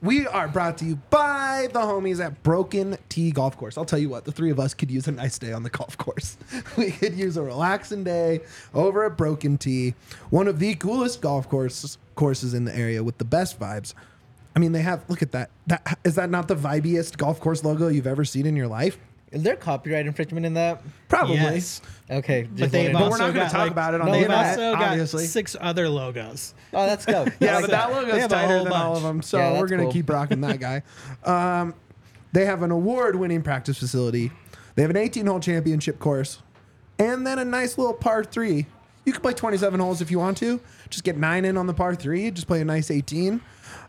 [SPEAKER 1] We are brought to you by the homies at Broken Tee Golf Course. I'll tell you what, the three of us could use a nice day on the golf course. We could use a relaxing day over at Broken Tee, one of the coolest golf courses courses in the area with the best vibes. I mean, they have look at that. That is that not the vibiest golf course logo you've ever seen in your life?
[SPEAKER 2] Is there copyright infringement in that?
[SPEAKER 1] Probably.
[SPEAKER 3] Yes.
[SPEAKER 2] Okay,
[SPEAKER 3] But they've
[SPEAKER 2] wondering.
[SPEAKER 1] we're
[SPEAKER 3] also
[SPEAKER 1] not gonna
[SPEAKER 3] got,
[SPEAKER 1] talk
[SPEAKER 3] like-
[SPEAKER 1] about it on
[SPEAKER 2] No,
[SPEAKER 1] the
[SPEAKER 3] They've
[SPEAKER 1] internet,
[SPEAKER 3] also got
[SPEAKER 1] obviously.
[SPEAKER 3] six other logos.
[SPEAKER 2] oh, that's go.
[SPEAKER 1] Yeah,
[SPEAKER 3] like
[SPEAKER 1] but
[SPEAKER 3] that.
[SPEAKER 1] that logo's
[SPEAKER 3] They have a
[SPEAKER 1] tighter
[SPEAKER 3] whole
[SPEAKER 1] than all of
[SPEAKER 3] bunch.
[SPEAKER 1] them, so
[SPEAKER 2] Yeah,
[SPEAKER 1] we're
[SPEAKER 2] that's
[SPEAKER 1] gonna
[SPEAKER 2] cool.
[SPEAKER 1] keep rocking that guy. Um, they have an award-winning practice facility. They have an 18-hole championship course, and then a nice little par three. You can play 27 holes if you want to. Just get nine in on the par three. Just play a nice 18.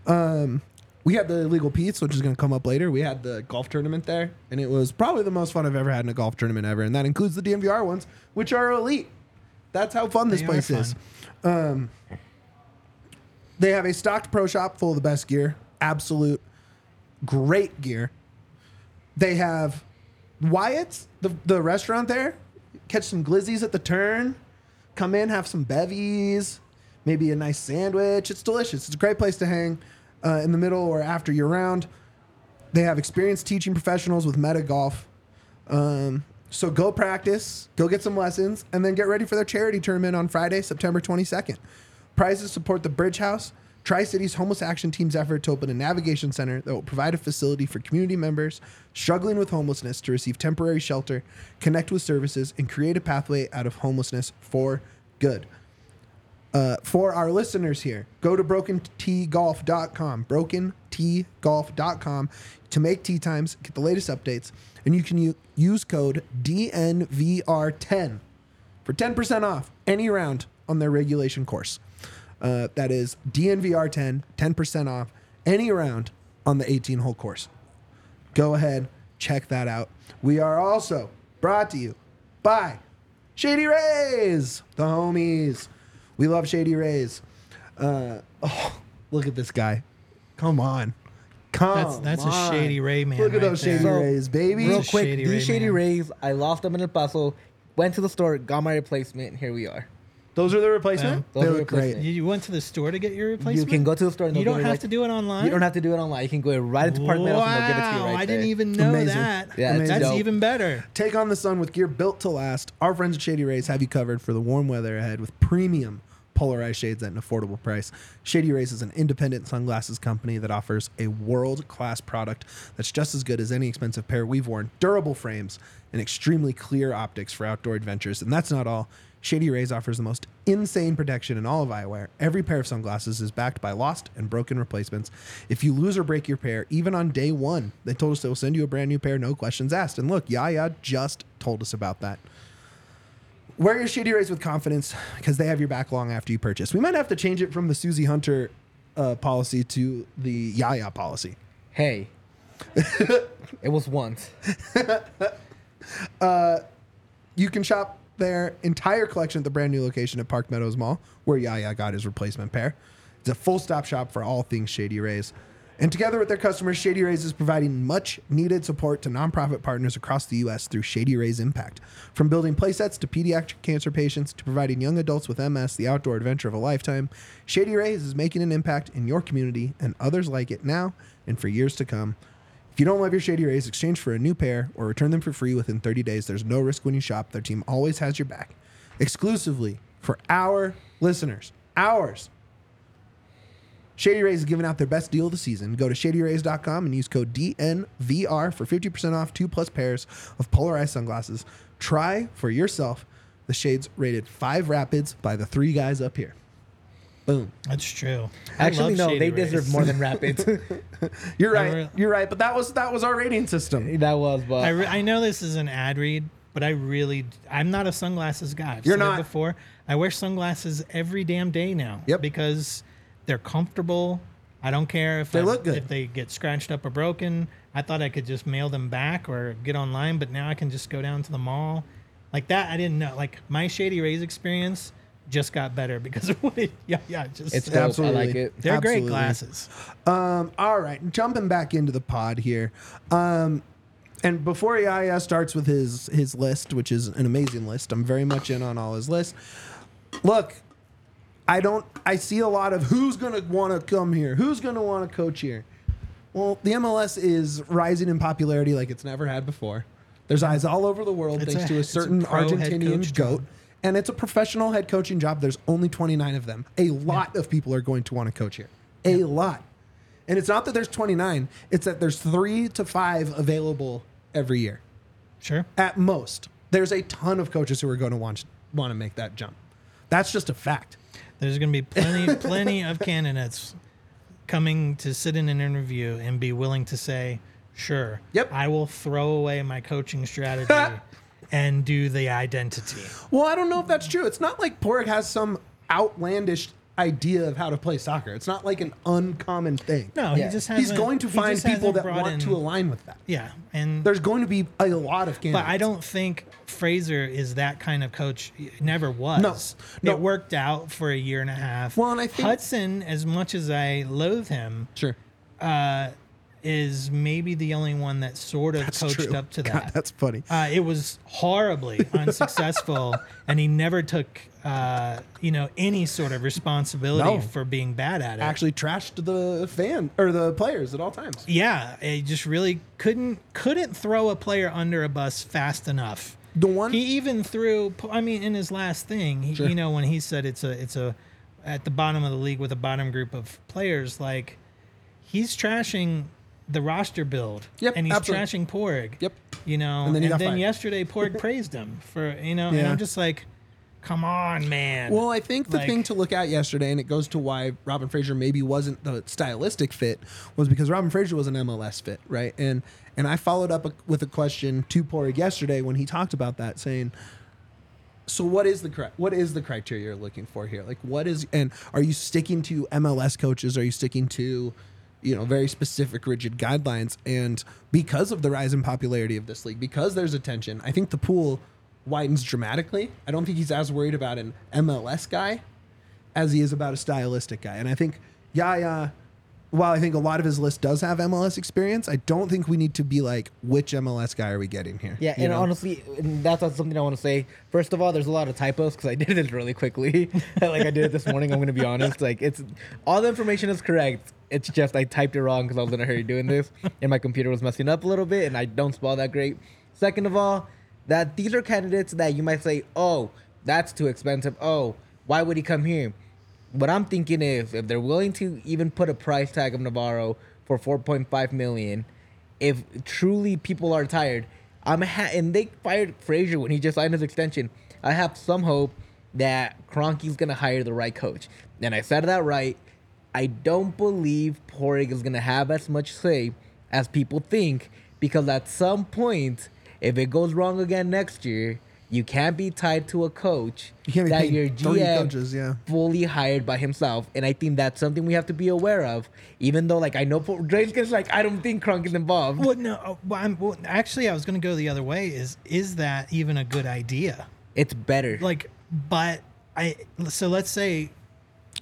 [SPEAKER 1] Um, we had the illegal Pete's, which is going to come up later. We had the golf tournament there, and it was probably the most fun I've ever had in a golf tournament ever, and that includes the DNVR ones, which are elite. That's how fun this
[SPEAKER 3] They
[SPEAKER 1] place is. Um, they have a stocked pro shop full of the best gear, absolute great gear. They have Wyatt's, the, the restaurant there. Catch some glizzies at the turn. Come in, have some bevies, maybe a nice sandwich. It's delicious. It's a great place to hang uh, in the middle or after you're round. They have experienced teaching professionals with Meta Golf. Um, so go practice, go get some lessons, and then get ready for their charity tournament on Friday, September 22nd. Prizes support the Bridge House, Tri Cities Homeless Action Team's effort to open a navigation center that will provide a facility for community members struggling with homelessness to receive temporary shelter, connect with services, and create a pathway out of homelessness for good uh, for our listeners here, go to brokentgolf.com, brokentgolf.com to make tea times, get the latest updates, and you can u- use code DNVR10 for 10% off any round on their regulation course. Uh, that is DNVR10, 10% off any round on the 18 hole course. Go ahead, check that out. We are also brought to you by Shady Rays, the homies. We love Shady Rays. Uh, oh, look at this guy. Come on. Come
[SPEAKER 3] That's- that's a. Shady Ray man
[SPEAKER 1] Look at
[SPEAKER 3] right
[SPEAKER 1] those
[SPEAKER 3] there.
[SPEAKER 1] Shady
[SPEAKER 2] So,
[SPEAKER 1] Rays, baby.
[SPEAKER 2] Real quick,
[SPEAKER 3] Shady
[SPEAKER 2] these
[SPEAKER 3] Ray
[SPEAKER 2] Shady
[SPEAKER 3] man.
[SPEAKER 2] Rays, I lost them in a puzzle, went to the store, got my replacement, and here we are.
[SPEAKER 1] Those are the replacement.
[SPEAKER 2] Those
[SPEAKER 1] they
[SPEAKER 2] are
[SPEAKER 1] look great.
[SPEAKER 2] replacement.
[SPEAKER 3] You, you went to the store to get your replacement?
[SPEAKER 2] You
[SPEAKER 3] replacement.
[SPEAKER 2] can go to the store and
[SPEAKER 3] You
[SPEAKER 2] they'll
[SPEAKER 3] don't
[SPEAKER 2] give
[SPEAKER 3] have
[SPEAKER 2] like-
[SPEAKER 3] to do it online.
[SPEAKER 2] You don't have to do it online. You can go right into Park Meadows and they'll give it to you
[SPEAKER 3] Wow,
[SPEAKER 2] right
[SPEAKER 3] I
[SPEAKER 2] there.
[SPEAKER 3] didn't even know
[SPEAKER 1] Amazing.
[SPEAKER 3] that.
[SPEAKER 2] Yeah, it's
[SPEAKER 3] that's
[SPEAKER 2] dope.
[SPEAKER 3] even better.
[SPEAKER 1] Take on the sun with gear built to last. Our friends at Shady Rays have you covered for the warm weather ahead with premium polarized shades at an affordable price. Shady Rays is an independent sunglasses company that offers a world class product that's just as good as any expensive pair we've worn. Durable frames and extremely clear optics for outdoor adventures. And that's not all. Shady Rays offers the most insane protection in all of eyewear. Every pair of sunglasses is backed by lost and broken replacements. If you lose or break your pair, even on day one, they told us they will send you a brand new pair, no questions asked. And look, Yaya just told us about that. Wear your Shady Rays with confidence because they have your back long after you purchase. We might have to change it from the Susie Hunter uh, policy to the Yaya policy.
[SPEAKER 2] Hey. it was once.
[SPEAKER 1] You can shop their entire collection at the brand new location at Park Meadows Mall, where Yaya got his replacement pair. It's a full stop shop for all things Shady Rays. And together with their customers, Shady Rays is providing much needed support to nonprofit partners across the U.S. through Shady Rays Impact. From building playsets to pediatric cancer patients to providing young adults with MS the outdoor adventure of a lifetime, Shady Rays is making an impact in your community and others like it now and for years to come. If you don't love your Shady Rays, exchange for a new pair or return them for free within 30 days. There's no risk when you shop. Their team always has your back. Exclusively for our listeners. Ours. Shady Rays is giving out their best deal of the season. Go to shadyrays.com and use code DNVR for 50% off two plus pairs of polarized sunglasses. Try for yourself The Shades rated five rapids by the three guys up here. Boom.
[SPEAKER 3] That's true. I
[SPEAKER 2] Actually, no,
[SPEAKER 3] Shady
[SPEAKER 2] they deserve more than Rapids.
[SPEAKER 1] You're right.
[SPEAKER 3] re-
[SPEAKER 1] You're right. But that was that was our rating system.
[SPEAKER 2] that was, but
[SPEAKER 3] I, re- I know this is an ad read, but I really I'm not a sunglasses guy. I've
[SPEAKER 1] You're
[SPEAKER 3] said it
[SPEAKER 1] not.
[SPEAKER 3] before. I wear sunglasses every damn day now.
[SPEAKER 1] Yep.
[SPEAKER 3] Because they're comfortable. I don't care if
[SPEAKER 1] They
[SPEAKER 3] I-
[SPEAKER 1] look good.
[SPEAKER 3] if they get scratched up or broken. I thought I could just mail them back or get online, but now I can just go down to the mall. Like that, I didn't know. Like my Shady Rays experience just got better because of what it. Yeah, yeah. Just
[SPEAKER 2] it's dope.
[SPEAKER 1] Absolutely.
[SPEAKER 2] I like it.
[SPEAKER 3] they're great glasses.
[SPEAKER 1] Um, all right, jumping back into the pod here. Um, and before Yaya starts with his his list, which is an amazing list, I'm very much in on all his lists. Look, I don't. I see a lot of who's going to want to come here, who's going to want to coach here. Well, the MLS is rising in popularity like it's never had before. There's eyes all over the world
[SPEAKER 3] It's
[SPEAKER 1] thanks
[SPEAKER 3] a-
[SPEAKER 1] to a
[SPEAKER 3] it's a
[SPEAKER 1] certain Argentinian goat.
[SPEAKER 3] job.
[SPEAKER 1] And it's a professional head coaching job. There's only 29 of them. A lot of people are going to want to coach here. A lot. And it's not that there's 29, it's that there's three to five available every year
[SPEAKER 3] Sure.
[SPEAKER 1] at most. There's a ton of coaches who are going to want want to make that jump. That's just a fact.
[SPEAKER 3] There's going to be plenty, plenty of candidates coming to sit in an interview and be willing to say, "Sure,
[SPEAKER 1] Yep.
[SPEAKER 3] I will throw away my coaching strategy and do the identity."
[SPEAKER 1] Well, I don't know if that's true. It's not like Porg has some outlandish idea of how to play soccer. It's not like an uncommon thing.
[SPEAKER 3] No,
[SPEAKER 2] Yeah.
[SPEAKER 3] he just
[SPEAKER 1] He's
[SPEAKER 3] hasn't.
[SPEAKER 1] going to
[SPEAKER 3] he
[SPEAKER 1] find people that want
[SPEAKER 3] in-
[SPEAKER 1] to align with that.
[SPEAKER 3] Yeah, and
[SPEAKER 1] There's going to be a lot of candidates.
[SPEAKER 3] but I don't think Fraser is that kind of coach. He Never was.
[SPEAKER 1] No, no.
[SPEAKER 3] It worked out for a year and a half.
[SPEAKER 1] Well, and I think-
[SPEAKER 3] Hudson, as much as I loathe him,
[SPEAKER 1] Sure.
[SPEAKER 3] uh, is maybe the only one that sort of
[SPEAKER 1] That's
[SPEAKER 3] coached
[SPEAKER 1] true.
[SPEAKER 3] up to
[SPEAKER 1] God,
[SPEAKER 3] that.
[SPEAKER 1] that's funny.
[SPEAKER 3] Uh, it was horribly unsuccessful, and he never took, uh, you know, any sort of responsibility
[SPEAKER 1] No.
[SPEAKER 3] for being bad at it.
[SPEAKER 1] Actually trashed the fan or the players at all times.
[SPEAKER 3] yeah, he just really couldn't couldn't throw a player under a bus fast enough.
[SPEAKER 1] The one
[SPEAKER 3] He even threw. I mean, in his last thing, he,
[SPEAKER 1] Sure.
[SPEAKER 3] you know, when he said it's a it's a at the bottom of the league with a bottom group of players, like he's trashing the roster build.
[SPEAKER 1] Yep,
[SPEAKER 3] and he's
[SPEAKER 1] absolutely.
[SPEAKER 3] trashing Porg.
[SPEAKER 1] Yep.
[SPEAKER 3] You know,
[SPEAKER 1] And
[SPEAKER 3] and
[SPEAKER 1] then
[SPEAKER 3] then,
[SPEAKER 1] he got fired.
[SPEAKER 3] yesterday Porg praised him for you know, and I'm just like, come on, man.
[SPEAKER 1] Well, I think the
[SPEAKER 3] Like-
[SPEAKER 1] thing to look at yesterday, and it goes to why Robin Fraser maybe wasn't the stylistic fit, was because Robin Fraser was an MLS fit, right? And and I followed up with a question to Porg yesterday when he talked about that, saying, "So what is the what is the criteria you're looking for here? Like, what is and are you sticking to MLS coaches? Are you sticking to you know very specific rigid guidelines. And because of the rise in popularity of this league because there's attention i think the pool widens dramatically. I don't think he's as worried about an mls guy as he is about a stylistic guy. And i think yaya while i think a lot of his list does have mls experience i don't think we need to be like which mls guy are we getting here
[SPEAKER 2] Yeah,
[SPEAKER 1] You
[SPEAKER 2] and
[SPEAKER 1] know?
[SPEAKER 2] honestly, and that's something I want to say. First of all, there's a lot of typos because I did it really quickly. like I did it this morning. I'm gonna be honest. Like it's all the information is correct. It's just I typed it wrong because I was in a hurry doing this, and my computer was messing up a little bit, and I don't spell that great. Second of all, that these are candidates that you might say, oh, that's too expensive. Oh, why would he come here? What I'm thinking is, if they're willing to even put a price tag of Navarro for 4.5 million, if truly people are tired, I'm ha- and they fired Fraser when he just signed his extension. I have some hope that Kroenke's gonna hire the right coach. And I said that right. I don't believe Padraig is gonna have as much say as people think because at some point, if it goes wrong again next year, you can't be tied to a coach
[SPEAKER 1] You
[SPEAKER 2] that your GM
[SPEAKER 1] coaches, yeah.
[SPEAKER 2] fully hired by himself, and I think that's something we have to be aware of. Even though, like, I know Po- Drake's like, I don't think Crunk is involved.
[SPEAKER 3] well, no, uh, well, I'm, well, actually, I was going to go the other way. Is is that even a good idea?
[SPEAKER 2] It's better.
[SPEAKER 3] like but i so let's say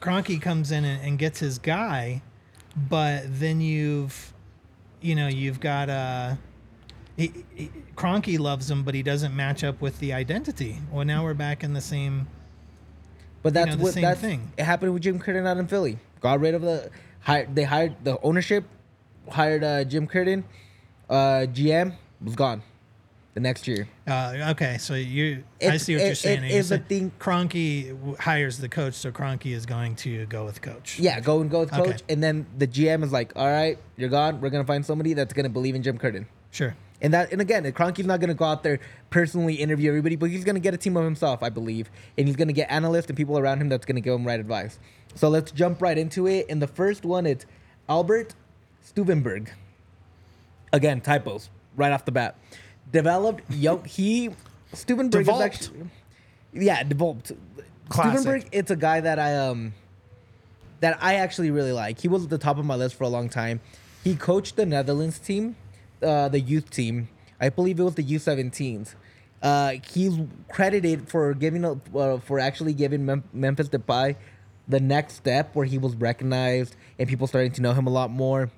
[SPEAKER 3] Kroenke comes in and, and gets his guy but then you've you know you've got uh he, he, Kroenke loves him but he doesn't match up with the identity well now we're back in the same
[SPEAKER 2] But that's
[SPEAKER 3] know, the
[SPEAKER 2] what
[SPEAKER 3] same
[SPEAKER 2] that's
[SPEAKER 3] thing.
[SPEAKER 2] It happened with Jim Curtin out in Philly. Got rid of the hired. They hired the ownership, hired uh, Jim Curtin. Uh, GM was gone the next year.
[SPEAKER 3] uh okay so you i see what
[SPEAKER 2] it-
[SPEAKER 3] you're saying
[SPEAKER 2] it
[SPEAKER 3] You're
[SPEAKER 2] is a thing-
[SPEAKER 3] Kroenke hires the coach so Kroenke is going to go with coach
[SPEAKER 2] Yeah, go and go with coach,
[SPEAKER 3] Okay.
[SPEAKER 2] and then the GM is like, "All right, you're gone. We're gonna find somebody that's gonna believe in Jim Curtin."
[SPEAKER 3] sure
[SPEAKER 2] And that, and again, Kroenke's not gonna go out there personally interview everybody, but he's gonna get a team of himself, I believe, and he's gonna get analysts and people around him that's gonna give him right advice. So let's jump right into it. And the first one, it's Albert Stuivenberg. Again, typos right off the bat. Developed young. He Stuivenberg is actually, yeah, developed.
[SPEAKER 1] Classic.
[SPEAKER 2] Stuivenberg, it's a guy that I um that I actually really like. He was at the top of my list for a long time. He coached the Netherlands team, uh, the youth team. I believe it was the U17s. Uh, he's credited for giving a, uh, for actually giving Mem- Memphis Depay the next step where he was recognized and people starting to know him a lot more.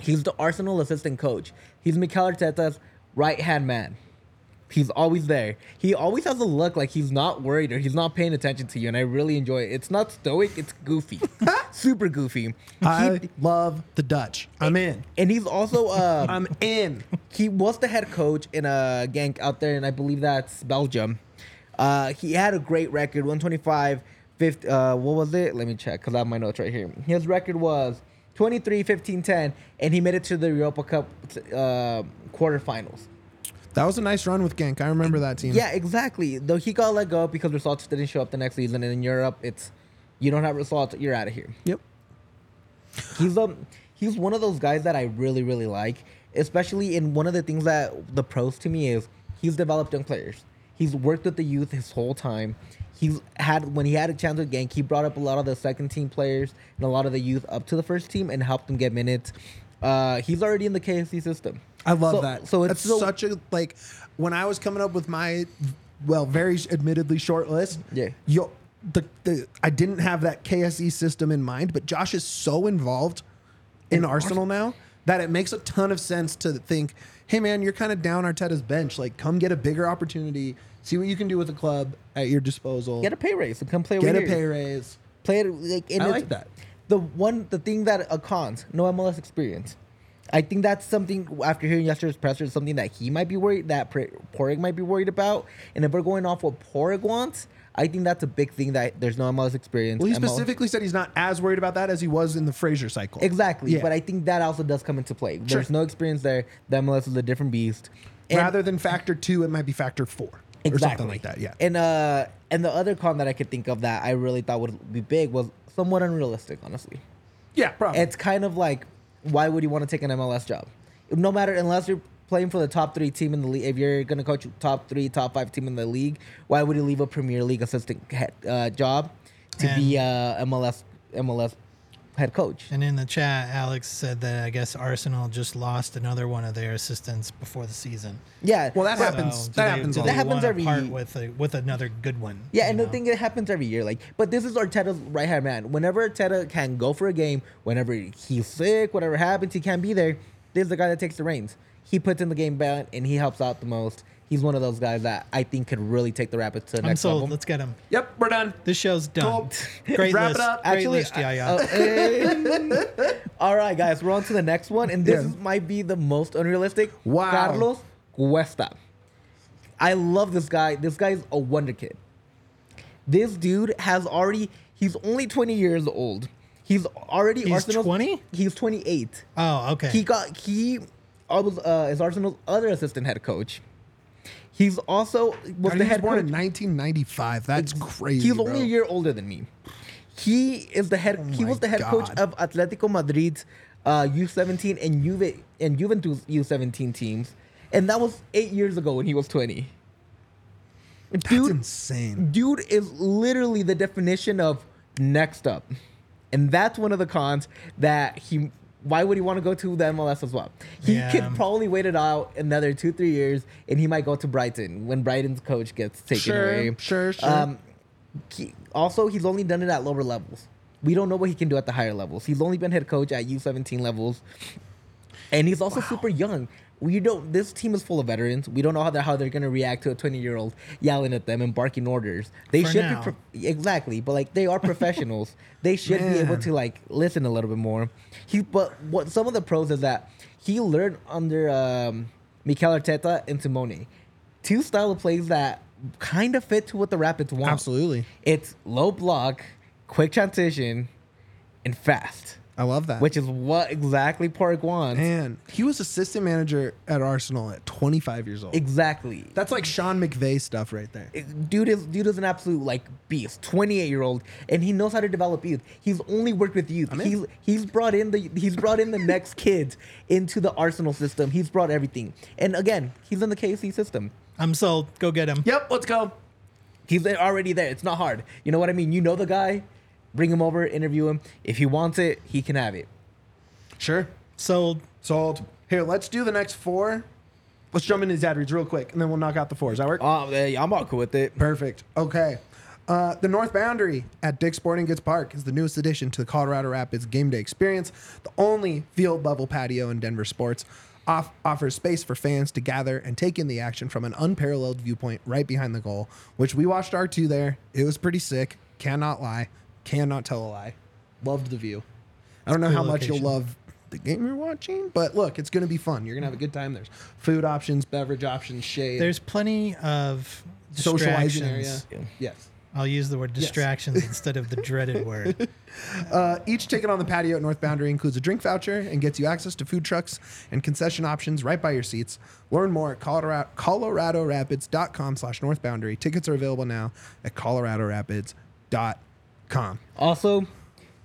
[SPEAKER 2] He's the Arsenal assistant coach. He's Mikel Arteta's right hand man. He's always there. He always has a look like he's not worried or he's not paying attention to you, and I really enjoy it. It's not stoic, it's goofy, super goofy.
[SPEAKER 1] I
[SPEAKER 2] He-
[SPEAKER 1] love the Dutch. I'm in.
[SPEAKER 2] and he's also uh,
[SPEAKER 1] I'm in.
[SPEAKER 2] he was the head coach in a Genk out there, and I believe that's Belgium. Uh, he had a great record, 125, 50, uh, what was it? Let me check because I have my notes right here. His record was 23, 15, 10, and he made it to the Europa Cup uh, quarterfinals.
[SPEAKER 1] That was a nice run with Genk. I remember that team.
[SPEAKER 2] Yeah, exactly. Though he got let go because results didn't show up the next season, and in Europe, it's you don't have results, you're out of here.
[SPEAKER 1] Yep.
[SPEAKER 2] He's um he's one of those guys that I really really like, especially in one of the things that the pros to me is he's developed young players. He's worked with the youth his whole time. He's had when he had a chance with Genk, he brought up a lot of the second team players and a lot of the youth up to the first team and helped them get minutes. Uh, he's already in the KSE system.
[SPEAKER 1] I love
[SPEAKER 2] So-
[SPEAKER 1] that.
[SPEAKER 2] So it's so,
[SPEAKER 1] such a like when I was coming up with my well, very admittedly short list.
[SPEAKER 2] Yeah.
[SPEAKER 1] Yo, the, the I didn't have that KSE system in mind, but Josh is so involved in Arsenal now that it makes a ton of sense to think, hey man, you're kind of down Arteta's bench. Like, come get a bigger opportunity, see what you can do with the club at your disposal.
[SPEAKER 2] get a pay raise and come play
[SPEAKER 1] Get a
[SPEAKER 2] here.
[SPEAKER 1] pay raise.
[SPEAKER 2] Play it like
[SPEAKER 1] I like that.
[SPEAKER 2] The one, the thing that uh, cons no MLS experience. I think that's something after hearing yesterday's presser, something that he might be worried that Padraig might be worried about. And if we're going off what Padraig wants, I think that's a big thing that there's no MLS experience.
[SPEAKER 1] Well, he
[SPEAKER 2] MLS
[SPEAKER 1] specifically said he's not as worried about that as he was in the Fraser cycle.
[SPEAKER 2] exactly,
[SPEAKER 1] Yeah.
[SPEAKER 2] but I think that also does come into play.
[SPEAKER 1] Sure.
[SPEAKER 2] There's no experience there. The MLS is a different beast. And-
[SPEAKER 1] Rather than factor two, it might be factor four or something like that. Yeah.
[SPEAKER 2] And uh, and the other con that I could think of that I really thought would be big was somewhat unrealistic, honestly.
[SPEAKER 1] yeah, probably.
[SPEAKER 2] It's kind of like, why would you want to take an MLS job? No matter unless you're playing for the top three team in the league. If you're gonna coach top three, top five team in the league, why would you leave a Premier League assistant head, uh, job to be uh, MLS MLS head coach?
[SPEAKER 3] And in the chat, Alex said that I guess Arsenal just lost another one of their assistants before the season.
[SPEAKER 2] Yeah.
[SPEAKER 1] Well, that
[SPEAKER 2] but-
[SPEAKER 1] happens.
[SPEAKER 3] Do
[SPEAKER 1] that
[SPEAKER 3] they-
[SPEAKER 1] happens.
[SPEAKER 3] do
[SPEAKER 1] all
[SPEAKER 3] they
[SPEAKER 2] That happens every-
[SPEAKER 3] part with a, with another good one.
[SPEAKER 2] Yeah, and
[SPEAKER 3] know?
[SPEAKER 2] the thing that happens every year. Like, but this is Arteta's right hand man. Whenever Arteta can go for a game, whenever he's sick, whatever happens, he can't be there. This is the guy that takes the reins. He puts in the game back and he helps out the most. He's one of those guys that I think could really take the Rapids to the
[SPEAKER 3] I'm
[SPEAKER 2] next
[SPEAKER 3] sold.
[SPEAKER 2] level.
[SPEAKER 3] Let's get him.
[SPEAKER 1] Yep, we're done.
[SPEAKER 3] This show's done.
[SPEAKER 1] Cool.
[SPEAKER 3] Great
[SPEAKER 1] Wrap it up.
[SPEAKER 3] Great
[SPEAKER 2] Actually,
[SPEAKER 3] list, yeah, yeah.
[SPEAKER 2] uh, eh. all right, guys, we're on to the next one, and this
[SPEAKER 1] Yeah.
[SPEAKER 2] might be the most unrealistic.
[SPEAKER 1] Wow.
[SPEAKER 2] Carlos Cuesta. I love this guy. This guy's a wonder kid. This dude has already. He's only 20 years old. He's already Arsenal.
[SPEAKER 3] He's
[SPEAKER 2] Arsenal's-
[SPEAKER 3] 20?
[SPEAKER 2] He's 28.
[SPEAKER 3] oh, okay.
[SPEAKER 2] He got he was uh, is Arsenal's other assistant head coach. He's also was
[SPEAKER 1] God,
[SPEAKER 2] the
[SPEAKER 1] he was
[SPEAKER 2] head
[SPEAKER 1] born
[SPEAKER 2] coach.
[SPEAKER 1] in 1995. That's crazy.
[SPEAKER 2] He's
[SPEAKER 1] bro.
[SPEAKER 2] only a year older than me. He is the head. he was the head coach of Atletico Madrid's uh, U17 and Juve and Juventus U17 teams, and that was eight years ago when he was 20.
[SPEAKER 1] That's
[SPEAKER 2] Dude,
[SPEAKER 1] insane.
[SPEAKER 2] dude is literally the definition of next up, and that's one of the cons that he. Why would he want to go to the MLS as well? He
[SPEAKER 3] Yeah.
[SPEAKER 2] could probably wait it out another two, three years, and he might go to Brighton when Brighton's coach gets taken
[SPEAKER 1] Sure,
[SPEAKER 2] away.
[SPEAKER 1] sure, sure.
[SPEAKER 2] Um, he, also, he's only done it at lower levels. We don't know what he can do at the higher levels. He's only been head coach at U17 levels, and he's also super young. We don't. This team is full of veterans. We don't know how they're how they're gonna react to a 20 year old yelling at them and barking orders. They
[SPEAKER 3] For
[SPEAKER 2] should
[SPEAKER 3] now.
[SPEAKER 2] be pro- exactly, but like they are professionals. they should be able to like listen a little bit more. He, but what some of the pros is that he learned under um, Mikel Arteta and Simeone, two style of plays that kind of fit to what the Rapids want.
[SPEAKER 1] Absolutely.
[SPEAKER 2] It's low block, quick transition, and fast.
[SPEAKER 1] I love that.
[SPEAKER 2] which is what exactly Park wants.
[SPEAKER 1] Man, he was assistant manager at Arsenal at 25 years old.
[SPEAKER 2] exactly.
[SPEAKER 1] That's like Sean McVay stuff right there.
[SPEAKER 2] dude is dude is an absolute like beast 28 year old and he knows how to develop youth he's only worked with youth he's he's brought in the he's brought in the next kids into the arsenal system he's brought everything and again he's in the kc system
[SPEAKER 3] I'm sold. Go get him.
[SPEAKER 1] Yep, let's go.
[SPEAKER 2] he's already there it's not hard you know what i mean you know the guy bring him over interview him if he wants it he can have it
[SPEAKER 1] Sure.
[SPEAKER 3] Sold.
[SPEAKER 1] Sold. Here, let's do the next four. Let's jump into these ad reads real quick, and then we'll knock out the four. Does that work?
[SPEAKER 2] oh yeah, i'm all cool with it
[SPEAKER 1] Perfect. Okay. Uh, the North Boundary at Dick's Sporting Goods Park is the newest addition to the Colorado Rapids game day experience. The only field level patio in Denver sports off- offers space for fans to gather and take in the action from an unparalleled viewpoint right behind the goal, which we watched R2 there. It was pretty sick. Cannot lie. Cannot tell a lie. Loved the view. I don't know
[SPEAKER 3] cool
[SPEAKER 1] how much you'll love the game you're watching, but look, it's going to be fun. You're going to have a good time. There's food options, beverage options, shade,
[SPEAKER 3] There's plenty of
[SPEAKER 1] socializing area. Yes.
[SPEAKER 3] I'll use the word distractions instead of the dreaded word.
[SPEAKER 1] Uh, each ticket on the patio at North Boundary includes a drink voucher and gets you access to food trucks and concession options right by your seats. Learn more at Colorado, coloradorapids.com slash North Boundary. Tickets are available now at coloradorapids.com.
[SPEAKER 2] Also,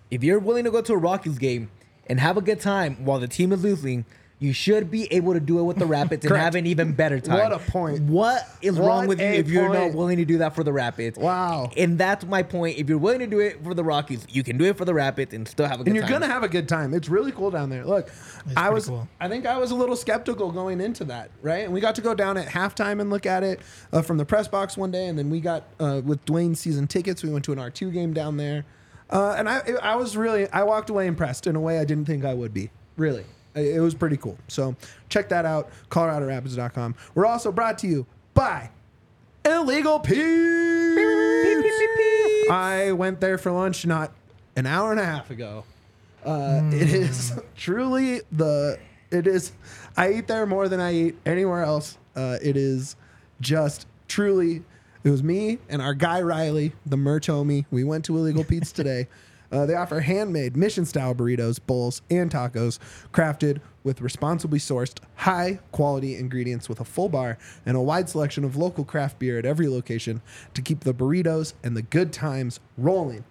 [SPEAKER 2] if you're willing to go to a Rockies game and have a good time while the team is losing, you should be able to do it with the Rapids and
[SPEAKER 1] Correct.
[SPEAKER 2] have an even better time.
[SPEAKER 1] What a point.
[SPEAKER 2] What is
[SPEAKER 1] What
[SPEAKER 2] wrong with you
[SPEAKER 1] a
[SPEAKER 2] if you're not willing to do that for the Rapids?
[SPEAKER 1] Wow.
[SPEAKER 2] And that's my point. If you're willing to do it for the Rockies, you can do it for the Rapids and still have a good time.
[SPEAKER 1] And you're going to have a good time. It's really cool down there. Look, I was
[SPEAKER 3] cool.
[SPEAKER 1] I think I was a little skeptical going into that, right? And we got to go down at halftime and look at it uh, from the press box one day and then we got uh, with Dwayne's season tickets, we went to an R2 game down there. Uh, and I I was really I walked away impressed in a way I didn't think I would be. Really. It was pretty cool. So check that out, coloradorapids.com. We're also brought to you by Illegal Pete's. I went there for lunch not an hour and a half ago. Uh, It is truly the. It is. I eat there more than I eat anywhere else. Uh, it is just truly. It was me and our guy Riley, the merch homie. We went to Illegal Pete's today. Uh, they offer handmade mission style burritos, bowls, and tacos crafted with responsibly sourced, high quality ingredients with a full bar and a wide selection of local craft beer at every location to keep the burritos and the good times rolling.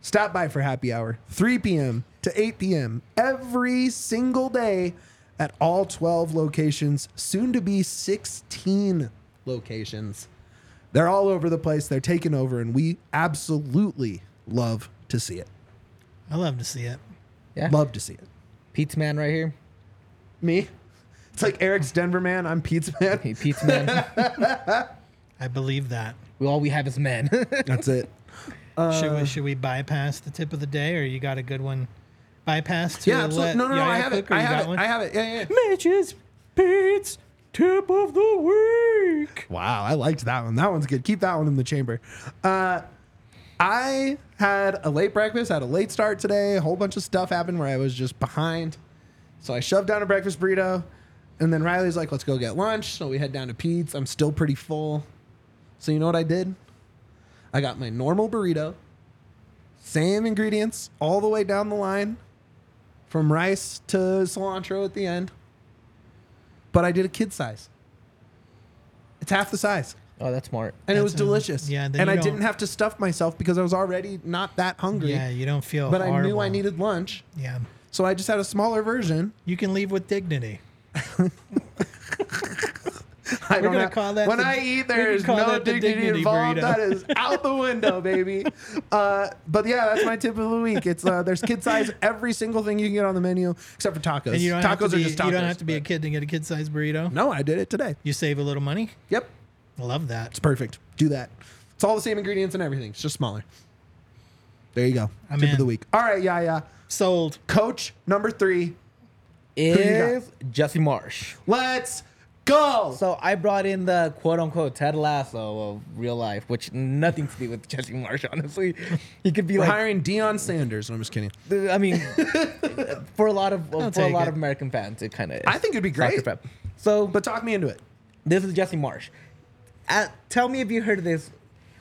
[SPEAKER 1] Stop by for happy hour, 3 p.m. to 8 p.m. every single day at all 12 locations, soon to be 16 locations. They're all over the place. They're taking over, and we absolutely love to see it.
[SPEAKER 3] I love to see it.
[SPEAKER 2] yeah.
[SPEAKER 1] Love to see it.
[SPEAKER 2] Pete's man right here.
[SPEAKER 1] Me? It's like Eric's Denver man. I'm Pete's man.
[SPEAKER 2] Hey, Pete's man.
[SPEAKER 3] I believe that.
[SPEAKER 2] we all we have is men.
[SPEAKER 1] That's it.
[SPEAKER 3] should
[SPEAKER 1] Uh,
[SPEAKER 3] we should we bypass the tip of the day, or you got a good one? Bypass to
[SPEAKER 1] Yeah, absolutely.
[SPEAKER 3] let
[SPEAKER 1] No, no, no. I have
[SPEAKER 3] cook,
[SPEAKER 1] it.
[SPEAKER 3] or
[SPEAKER 1] I
[SPEAKER 3] you
[SPEAKER 1] have
[SPEAKER 3] got
[SPEAKER 1] it.
[SPEAKER 3] one?
[SPEAKER 1] I have it. Yeah, yeah.
[SPEAKER 3] Mitch's Pete's tip of the week.
[SPEAKER 1] Wow, I liked that one. That one's good. Keep that one in the chamber. Uh, I had a late breakfast, had a late start today. A whole bunch of stuff happened where I was just behind. So I shoved down a breakfast burrito. And then Riley's like, let's go get lunch. So we head down to Pete's. I'm still pretty full. So you know what I did? I got my normal burrito, same ingredients all the way down the line, from rice to cilantro at the end. But I did a kid size. It's half the size
[SPEAKER 2] oh, that's smart.
[SPEAKER 1] and it was
[SPEAKER 3] That's a-
[SPEAKER 1] delicious.
[SPEAKER 3] yeah, then
[SPEAKER 1] and
[SPEAKER 3] you
[SPEAKER 1] I
[SPEAKER 3] don't-
[SPEAKER 1] didn't have to stuff myself because I was already not that hungry.
[SPEAKER 3] Yeah, you don't feel.
[SPEAKER 1] but I knew I needed lunch,
[SPEAKER 3] Yeah,
[SPEAKER 1] so I just had a smaller version.
[SPEAKER 3] you can leave with dignity.
[SPEAKER 1] I
[SPEAKER 3] We're
[SPEAKER 1] don't
[SPEAKER 3] gonna
[SPEAKER 1] have-
[SPEAKER 3] call that
[SPEAKER 1] when
[SPEAKER 3] the-
[SPEAKER 1] I eat.
[SPEAKER 3] we
[SPEAKER 1] There
[SPEAKER 3] can
[SPEAKER 1] is
[SPEAKER 3] call
[SPEAKER 1] no
[SPEAKER 3] that the
[SPEAKER 1] dignity,
[SPEAKER 3] dignity
[SPEAKER 1] involved.
[SPEAKER 3] burrito.
[SPEAKER 1] That is out the window, baby. Uh, but yeah, that's my tip of the week. It's uh, there's kid size every single thing you can get on the menu except for tacos.
[SPEAKER 3] And you don't
[SPEAKER 1] tacos
[SPEAKER 3] have to
[SPEAKER 1] are
[SPEAKER 3] be.
[SPEAKER 1] just tacos.
[SPEAKER 3] you don't have to be a
[SPEAKER 1] but-
[SPEAKER 3] kid to get a kid-sized burrito.
[SPEAKER 1] No, I did it today.
[SPEAKER 3] You save a little money.
[SPEAKER 1] Yep,
[SPEAKER 3] I love that.
[SPEAKER 1] it's perfect. Do that. It's all the same ingredients and everything. It's just smaller. There you go.
[SPEAKER 3] I'm
[SPEAKER 1] tip of the week. All right, yeah, yeah.
[SPEAKER 3] Sold.
[SPEAKER 1] Coach number three.
[SPEAKER 2] Is Jesse Marsch.
[SPEAKER 1] Let's go.
[SPEAKER 2] So I brought in the quote unquote Ted Lasso of real life, which nothing to do with Jesse Marsch, honestly. He could be
[SPEAKER 1] We're
[SPEAKER 2] like
[SPEAKER 1] hiring Deion Sanders. No, I'm just kidding.
[SPEAKER 2] I mean, for a lot of for a
[SPEAKER 3] take
[SPEAKER 2] lot
[SPEAKER 3] it.
[SPEAKER 2] of American fans, it kind of.
[SPEAKER 1] I think it'd be great.
[SPEAKER 2] So,
[SPEAKER 1] But talk me into it.
[SPEAKER 2] this is Jesse Marsch. Uh, tell me if you heard this,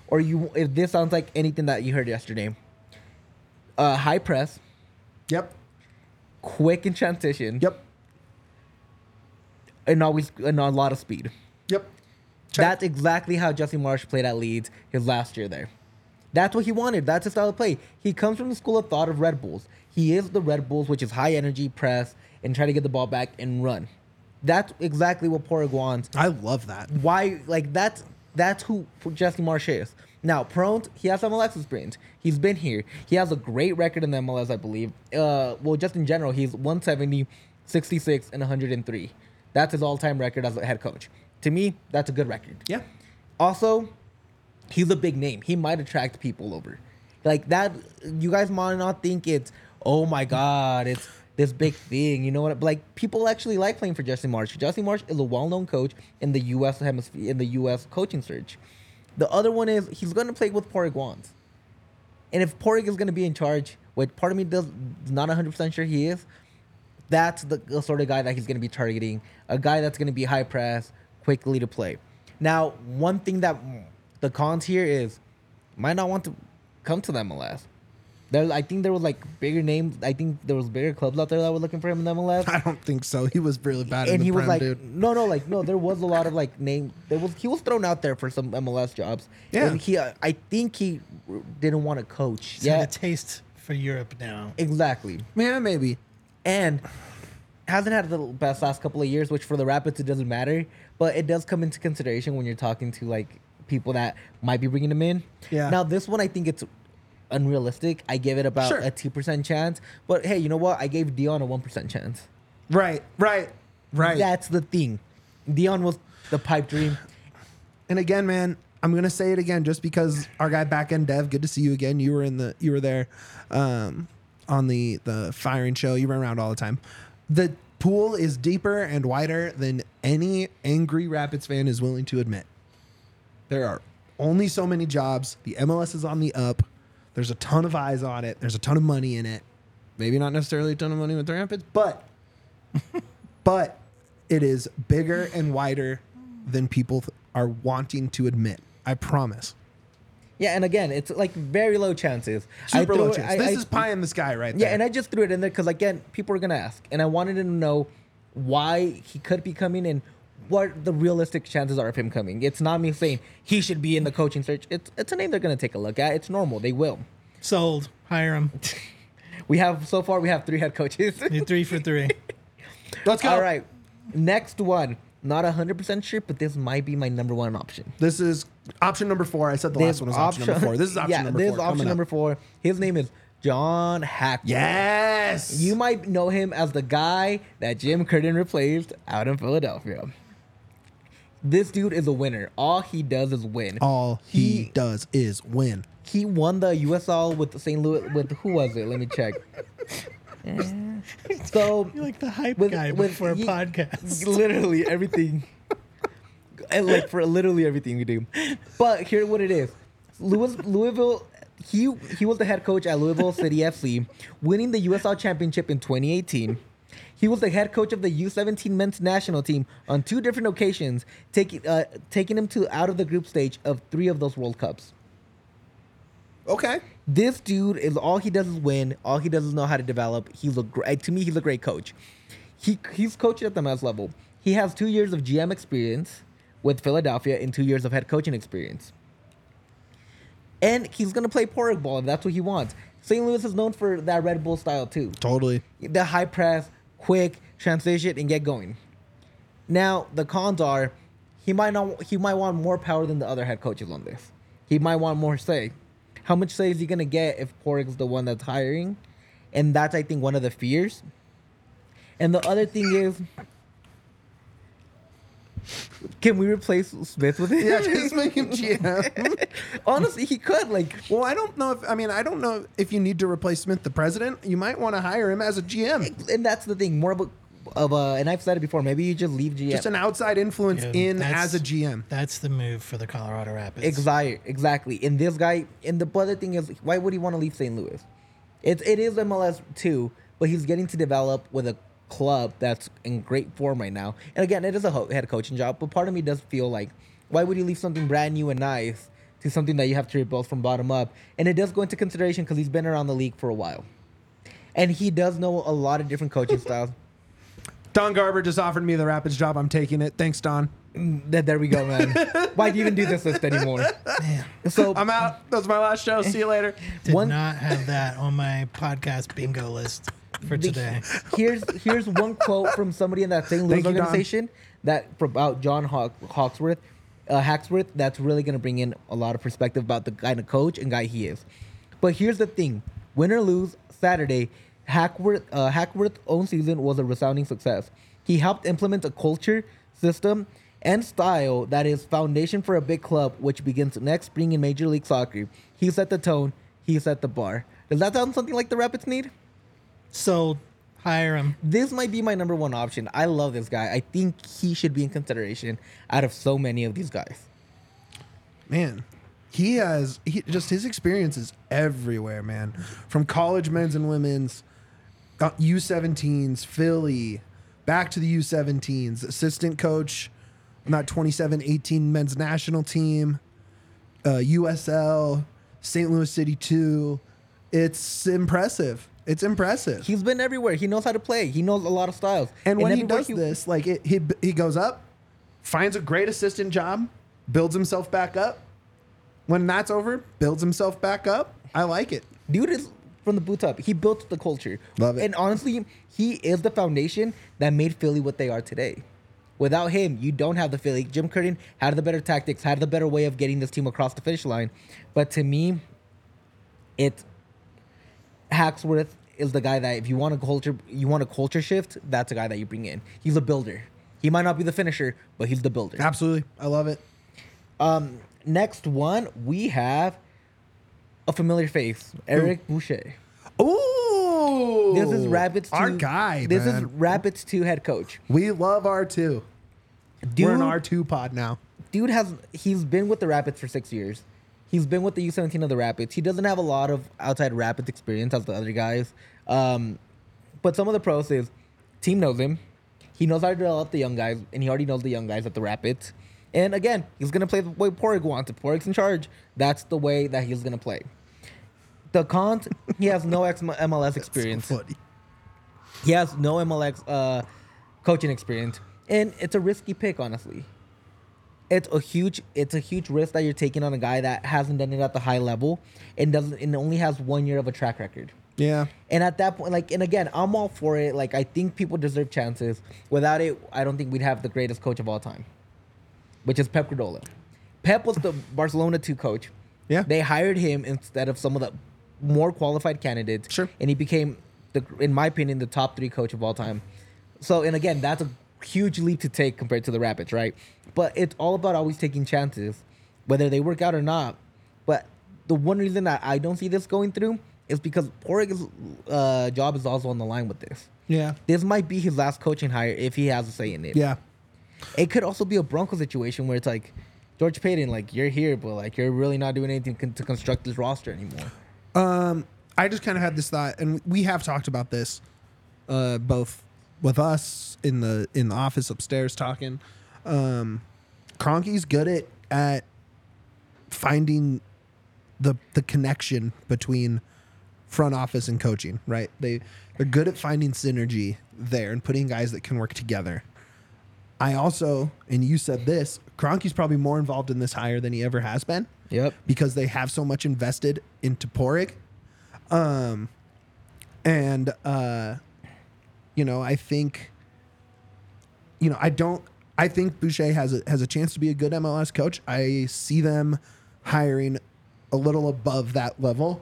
[SPEAKER 2] or you if this sounds like anything that you heard yesterday. Uh, high press,
[SPEAKER 1] Yep.
[SPEAKER 2] quick in transition,
[SPEAKER 1] Yep.
[SPEAKER 2] and always and a lot of speed.
[SPEAKER 1] Yep.
[SPEAKER 2] That's exactly how Jesse Marsch played at Leeds his last year there. That's what he wanted. That's his style of play. He comes from the school of thought of Red Bulls. He is the Red Bulls, which is high energy, press, and try to get the ball back and run. That's exactly what Padraig wants.
[SPEAKER 1] I love that.
[SPEAKER 2] Why, like that's that's who Jesse Marsch is. Now, Pront, he has MLS experience. He's been here. He has a great record in the MLS, I believe. Uh, well, just in general, he's 170, 66, and 103. That's his all-time record as a head coach. To me, that's a good record.
[SPEAKER 1] Yeah.
[SPEAKER 2] Also, he's a big name. He might attract people over. Like that, you guys might not think it's, oh my God, it's this big thing. You know what? Like people actually like playing for Jesse Marsch. Jesse Marsch is a well-known coach in the U.S. hemisphere, in the U.S. coaching search. The other one is he's going to play with Padraig Wands. And if Padraig is going to be in charge, which part of me does not 100% sure he is, that's the, the sort of guy that he's going to be targeting. A guy that's going to be high press, quickly to play. Now, one thing that the cons here is might not want to come to the MLS. There, I think there was like bigger names. I think there was bigger clubs out there that were looking for him in MLS.
[SPEAKER 1] I don't think so. He was really bad in
[SPEAKER 2] and
[SPEAKER 1] the
[SPEAKER 2] he was like,
[SPEAKER 1] dude.
[SPEAKER 2] no, no, like no. There was a lot of like name. There was he was thrown out there for some MLS jobs.
[SPEAKER 1] Yeah.
[SPEAKER 2] and he, uh, I think he didn't want to coach.
[SPEAKER 3] He's
[SPEAKER 2] Yeah,
[SPEAKER 3] had a taste for Europe now.
[SPEAKER 2] exactly.
[SPEAKER 1] Yeah, maybe.
[SPEAKER 2] and hasn't had the best last couple of years, which for the Rapids it doesn't matter, but it does come into consideration when you're talking to like people that might be bringing him in.
[SPEAKER 1] Yeah.
[SPEAKER 2] Now this one I think it's unrealistic. I give it about
[SPEAKER 1] Sure.
[SPEAKER 2] a two percent chance, but hey, you know what? I gave Deion a one percent chance.
[SPEAKER 1] Right, right, right.
[SPEAKER 2] That's the thing. Deion was the pipe dream.
[SPEAKER 1] And again, man, I'm gonna say it again just because our guy back end dev, good to see you again. You were in the you were there um, on the the firing show. You were around all the time. The pool is deeper and wider than any angry Rapids fan is willing to admit. There are only so many jobs. The MLS is on the up. There's a ton of eyes on it. There's a ton of money in it. Maybe not necessarily a ton of money with the Rapids, but but it is bigger and wider than people th- are wanting to admit. I promise.
[SPEAKER 2] Yeah, and again, it's like very low chances.
[SPEAKER 1] Super low
[SPEAKER 2] it-
[SPEAKER 1] chance.
[SPEAKER 2] I-
[SPEAKER 1] this
[SPEAKER 2] I-
[SPEAKER 1] is pie in the sky right
[SPEAKER 2] Yeah,
[SPEAKER 1] there.
[SPEAKER 2] and I just threw it in there because again, people are gonna ask, and I wanted to know why he could be coming and what the realistic chances are of him coming. It's not me saying he should be in the coaching search. It's it's a name they're gonna take a look at. It's normal. They will.
[SPEAKER 3] Sold. Hire him.
[SPEAKER 2] We have so far we have three head coaches.
[SPEAKER 3] You're three for three.
[SPEAKER 1] Let's go.
[SPEAKER 2] All right, next one. Not hundred percent sure, but this might be my number one option.
[SPEAKER 1] This is option number four. I said the last one was option, number four. This is option
[SPEAKER 2] yeah,
[SPEAKER 1] number
[SPEAKER 2] this
[SPEAKER 1] four.
[SPEAKER 2] is option
[SPEAKER 1] coming up.
[SPEAKER 2] number four. His name is John Hackworth.
[SPEAKER 1] Yes.
[SPEAKER 2] You might know him as the guy that Jim Curtin replaced out in Philadelphia. This dude is a winner. All he does is win.
[SPEAKER 1] All he,
[SPEAKER 2] He-
[SPEAKER 1] does is win.
[SPEAKER 2] He won the USL with St. Louis with who was it? Let me check. So
[SPEAKER 3] You're like the hype
[SPEAKER 2] With-
[SPEAKER 3] guy
[SPEAKER 2] with-
[SPEAKER 3] before a
[SPEAKER 2] ye-
[SPEAKER 3] podcast.
[SPEAKER 2] literally everything. and like for literally everything we do. But here what it is. Louis Louisville he he was the head coach at Louisville City FC, winning the USL championship in 2018. He was the head coach of the U17 men's national team on two different occasions, taking uh, taking him to out of the group stage of three of those World Cups.
[SPEAKER 1] Okay.
[SPEAKER 2] This dude is all he does is win. All he does is know how to develop. He's a great to me. He's a great coach. He he's coached at the MS level. He has two years of GM experience with Philadelphia and two years of head coaching experience. And he's gonna play Padraig ball if that's what he wants. St. Louis is known for that Red Bull style too.
[SPEAKER 1] Totally.
[SPEAKER 2] The high press, quick transition, and get going. Now the cons are, he might not. He might want more power than the other head coaches on this. He might want more say. How much say is he gonna get if Padraig's the one that's hiring? And that's I think one of the fears. And the other thing is, can we replace Smith with him?
[SPEAKER 1] Yeah, just make him GM.
[SPEAKER 2] Honestly, he could. Like,
[SPEAKER 1] well, I don't know if I mean I don't know if you need to replace Smith, the president. You might want to hire him as a GM,
[SPEAKER 2] and that's the thing. More of a, of a, and I've said it before. Maybe you just leave GM.
[SPEAKER 1] just an outside influence
[SPEAKER 3] Yeah,
[SPEAKER 1] in as a GM.
[SPEAKER 3] That's the move for the Colorado Rapids.
[SPEAKER 2] Exactly, exactly. And this guy, and the other thing is, why would he want to leave St. Louis? It's it is MLS too, but he's getting to develop with a club that's in great form right now. And again, it is a ho- head coaching job, but part of me does feel like, why would you leave something brand new and nice to something that you have to rebuild from bottom up? And it does go into consideration because he's been around the league for a while. and he does know a lot of different coaching styles.
[SPEAKER 1] Don Garber just offered me the Rapids job. I'm taking it. Thanks, Don.
[SPEAKER 2] There, there we go, man. Why do you even do this list anymore? So
[SPEAKER 1] I'm out. That was my last show. See you later.
[SPEAKER 3] Did
[SPEAKER 2] One-
[SPEAKER 3] not have that on my podcast bingo list for
[SPEAKER 2] the-
[SPEAKER 3] today.
[SPEAKER 2] here's here's one quote from somebody in that St. Louis
[SPEAKER 1] Thank you, Don.
[SPEAKER 2] organization that about John Hawk, Hawksworth, uh, Hacksworth. That's really gonna bring in a lot of perspective about the kind of coach and guy he is. But here's the thing: win or lose, Saturday, Hackworth uh, Hackworth's own season was a resounding success. He helped implement a culture, system, and style that is foundation for a big club, which begins next spring in Major League Soccer. He set the tone. He set the bar. Does that sound something like the Rapids need?
[SPEAKER 3] So hire him.
[SPEAKER 2] this might be my number one option. I love this guy. I think he should be in consideration out of so many of these guys.
[SPEAKER 1] man he has he just his experience is everywhere man from college men's and women's uh, u17s philly back to the u17s assistant coach on that 27-18 men's national team uh, usl st louis city 2 it's impressive it's impressive
[SPEAKER 2] He's been everywhere. He knows how to play. He knows a lot of styles.
[SPEAKER 1] and when he does this, like it, he he goes up, finds a great assistant job, builds himself back up. When that's over, builds himself back up. I like it.
[SPEAKER 2] dude is from the boots up. He built the culture.
[SPEAKER 1] Love it.
[SPEAKER 2] And honestly, he is the foundation that made Philly what they are today. Without him, you don't have the Philly. Jim Curtin had the better tactics, had the better way of getting this team across the finish line. But to me, it Hacksworth is the guy that if you want a culture, you want a culture shift. That's a guy that you bring in. He's a builder. He might not be the finisher, but he's the builder.
[SPEAKER 1] Absolutely, I love it.
[SPEAKER 2] Um, next one we have a familiar face, Eric Bushey.
[SPEAKER 1] Ooh,
[SPEAKER 2] This is Rapids. Two,
[SPEAKER 1] Our guy.
[SPEAKER 2] This
[SPEAKER 1] man.
[SPEAKER 2] is Rapids two head coach.
[SPEAKER 1] we love R two.
[SPEAKER 2] Dude,
[SPEAKER 1] We're an R two pod now.
[SPEAKER 2] dude has he's been with the Rapids for six years. He's been with the U17 of the Rapids. He doesn't have a lot of outside Rapids experience as the other guys. Um, but some of the pros is team knows him. He knows how to develop the young guys, and he already knows the young guys at the Rapids. And again, he's gonna play the way Padraig wants. If Padraig's in charge, that's the way that he's gonna play. The cons, he has no ex- MLS experience.
[SPEAKER 1] So.
[SPEAKER 2] He has no MLS uh, coaching experience, and it's a risky pick, honestly. It's a huge, it's a huge risk that you're taking on a guy that hasn't done it at the high level and doesn't, and only has one year of a track record.
[SPEAKER 1] Yeah,
[SPEAKER 2] And at that point, like, and again, I'm all for it. Like, I think people deserve chances. Without it, I don't think we'd have the greatest coach of all time, which is Pep Guardiola. Pep was the Barcelona two coach.
[SPEAKER 1] Yeah.
[SPEAKER 2] They hired him instead of some of the more qualified candidates.
[SPEAKER 1] Sure.
[SPEAKER 2] And he became, the, in my opinion, the top three coach of all time. So, and again, that's a huge leap to take compared to the Rapids, right? But it's all about always taking chances, whether they work out or not. But the one reason that I don't see this going through is because Padraig's uh, job is also on the line with this.
[SPEAKER 1] yeah,
[SPEAKER 2] This might be his last coaching hire if he has a say in it.
[SPEAKER 1] yeah.
[SPEAKER 2] It could also be a Bronco situation where it's like, George Paton, like you're here, but like you're really not doing anything con- to construct this roster anymore.
[SPEAKER 1] Um, I just kind of had this thought, and we have talked about this, uh, both with us in the in the office upstairs talking. Um, Kroenke's good at at finding the the connection between front office and coaching. Right? They they're good at finding synergy there and putting guys that can work together. I also, and you said this, Kroenke's probably more involved in this hire than he ever has been
[SPEAKER 2] Yep.
[SPEAKER 1] because they have so much invested into Padraig. Um, and uh, you know, I think, you know, I don't. I think Bushey has a has a chance to be a good MLS coach. I see them hiring a little above that level